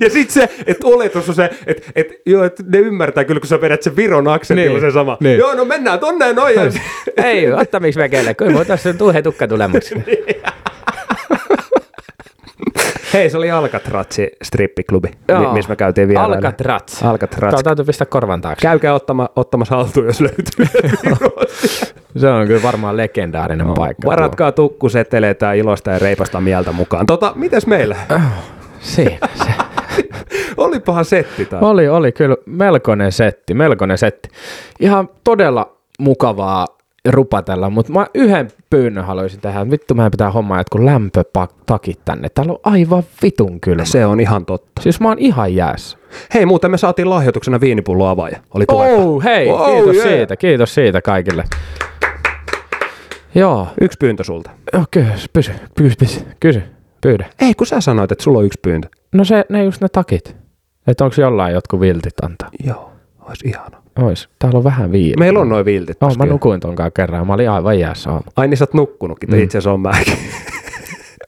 Ja sit se, että oletus on se, että et, joo, et ne ymmärtää kyllä, kun sä vedät sen Viron aksentilla Niin, se sama. niin. Joo, no mennään tonne noin. Ei, otta miksi vekelle, kyllä voi tässä tuu he tukka tulemuksi. Hei, se oli Alcatrazzi strippiklubi, Joo. mi- missä me käytiin vielä. Alcatraz. Alcatraz. Tää täytyy pistää korvan taakse. Käykää ottama, ottamassa haltuun, jos löytyy. Se on kyllä varmaan legendaarinen no, paikka. tuo. Varatkaa tukkuseteleitä ja ilosta ja reipasta mieltä mukaan. Tota, mites meillä? Siinä se. Olipahan setti taas. Oli, oli kyllä melkoinen setti, melkoinen setti. Ihan todella mukavaa rupatella, mutta mä yhden pyynnön haluaisin tehdä. Vittu, meidän pitää hommaa jotkut lämpötakit tänne. Täällä on aivan vitun kylmä. Se on ihan totta. Siis mä oon ihan jäässä. Hei, muuten me saatiin lahjoituksena viinipullo avaaja. Oli. Oh, hei, Oh, kiitos yeah. siitä, kiitos siitä kaikille. Joo, Yksi pyyntö sulta. joo kyllä, pysy, pysy, pysy, kysy, pyydä. Ei, kun sä sanoit, että sulla on yksi pyyntö. No se, ne just ne takit. Että onko jollain jotkut viltit antaa? Joo, olisi ihana. Ois. Täällä on vähän viiä. Meillä on noin viltit. Oh, mä nukuin tonkaan kerran. Mä olin aivan jäässä aamu. Ai niin sä oot nukkunutkin, mm. itse asiassa on mäkin.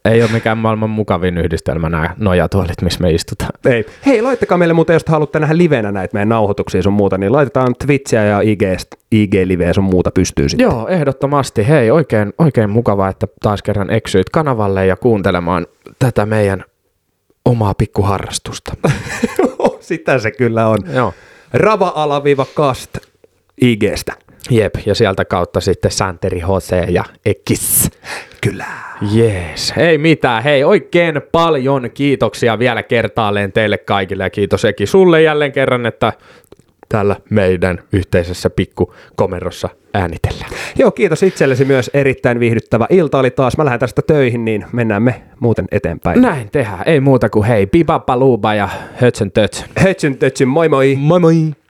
Ei ole mikään maailman mukavin yhdistelmä nämä nojatuolit, missä me istutaan. Ei. Hei, laittakaa meille muuten, jos te haluatte nähdä livenä näitä meidän nauhoituksia sun muuta, niin laitetaan Twitchiä ja IG, IG-liveä sun muuta pystyy sitten. Joo, ehdottomasti. Hei, oikein, oikein mukavaa, että taas kerran eksyit kanavalle ja kuuntelemaan tätä meidän omaa pikkuharrastusta. Sitä se kyllä on. Joo. Rava-kast IGstä. Jep, ja sieltä kautta sitten Santeri HC ja Ekis. Kyllä. Jees, ei mitään. Hei, oikein paljon kiitoksia vielä kertaalleen teille kaikille ja kiitos Eki sulle jälleen kerran, että täällä meidän yhteisessä pikkukomerossa äänitellään. Joo, kiitos itsellesi myös erittäin viihdyttävä ilta oli taas. Mä lähden tästä töihin, niin mennään me muuten eteenpäin. Näin tehdään, ei muuta kuin hei, pipapaluuba ja hötsön tötsön. Hötsyn tötsyn, moi moi! Moi moi!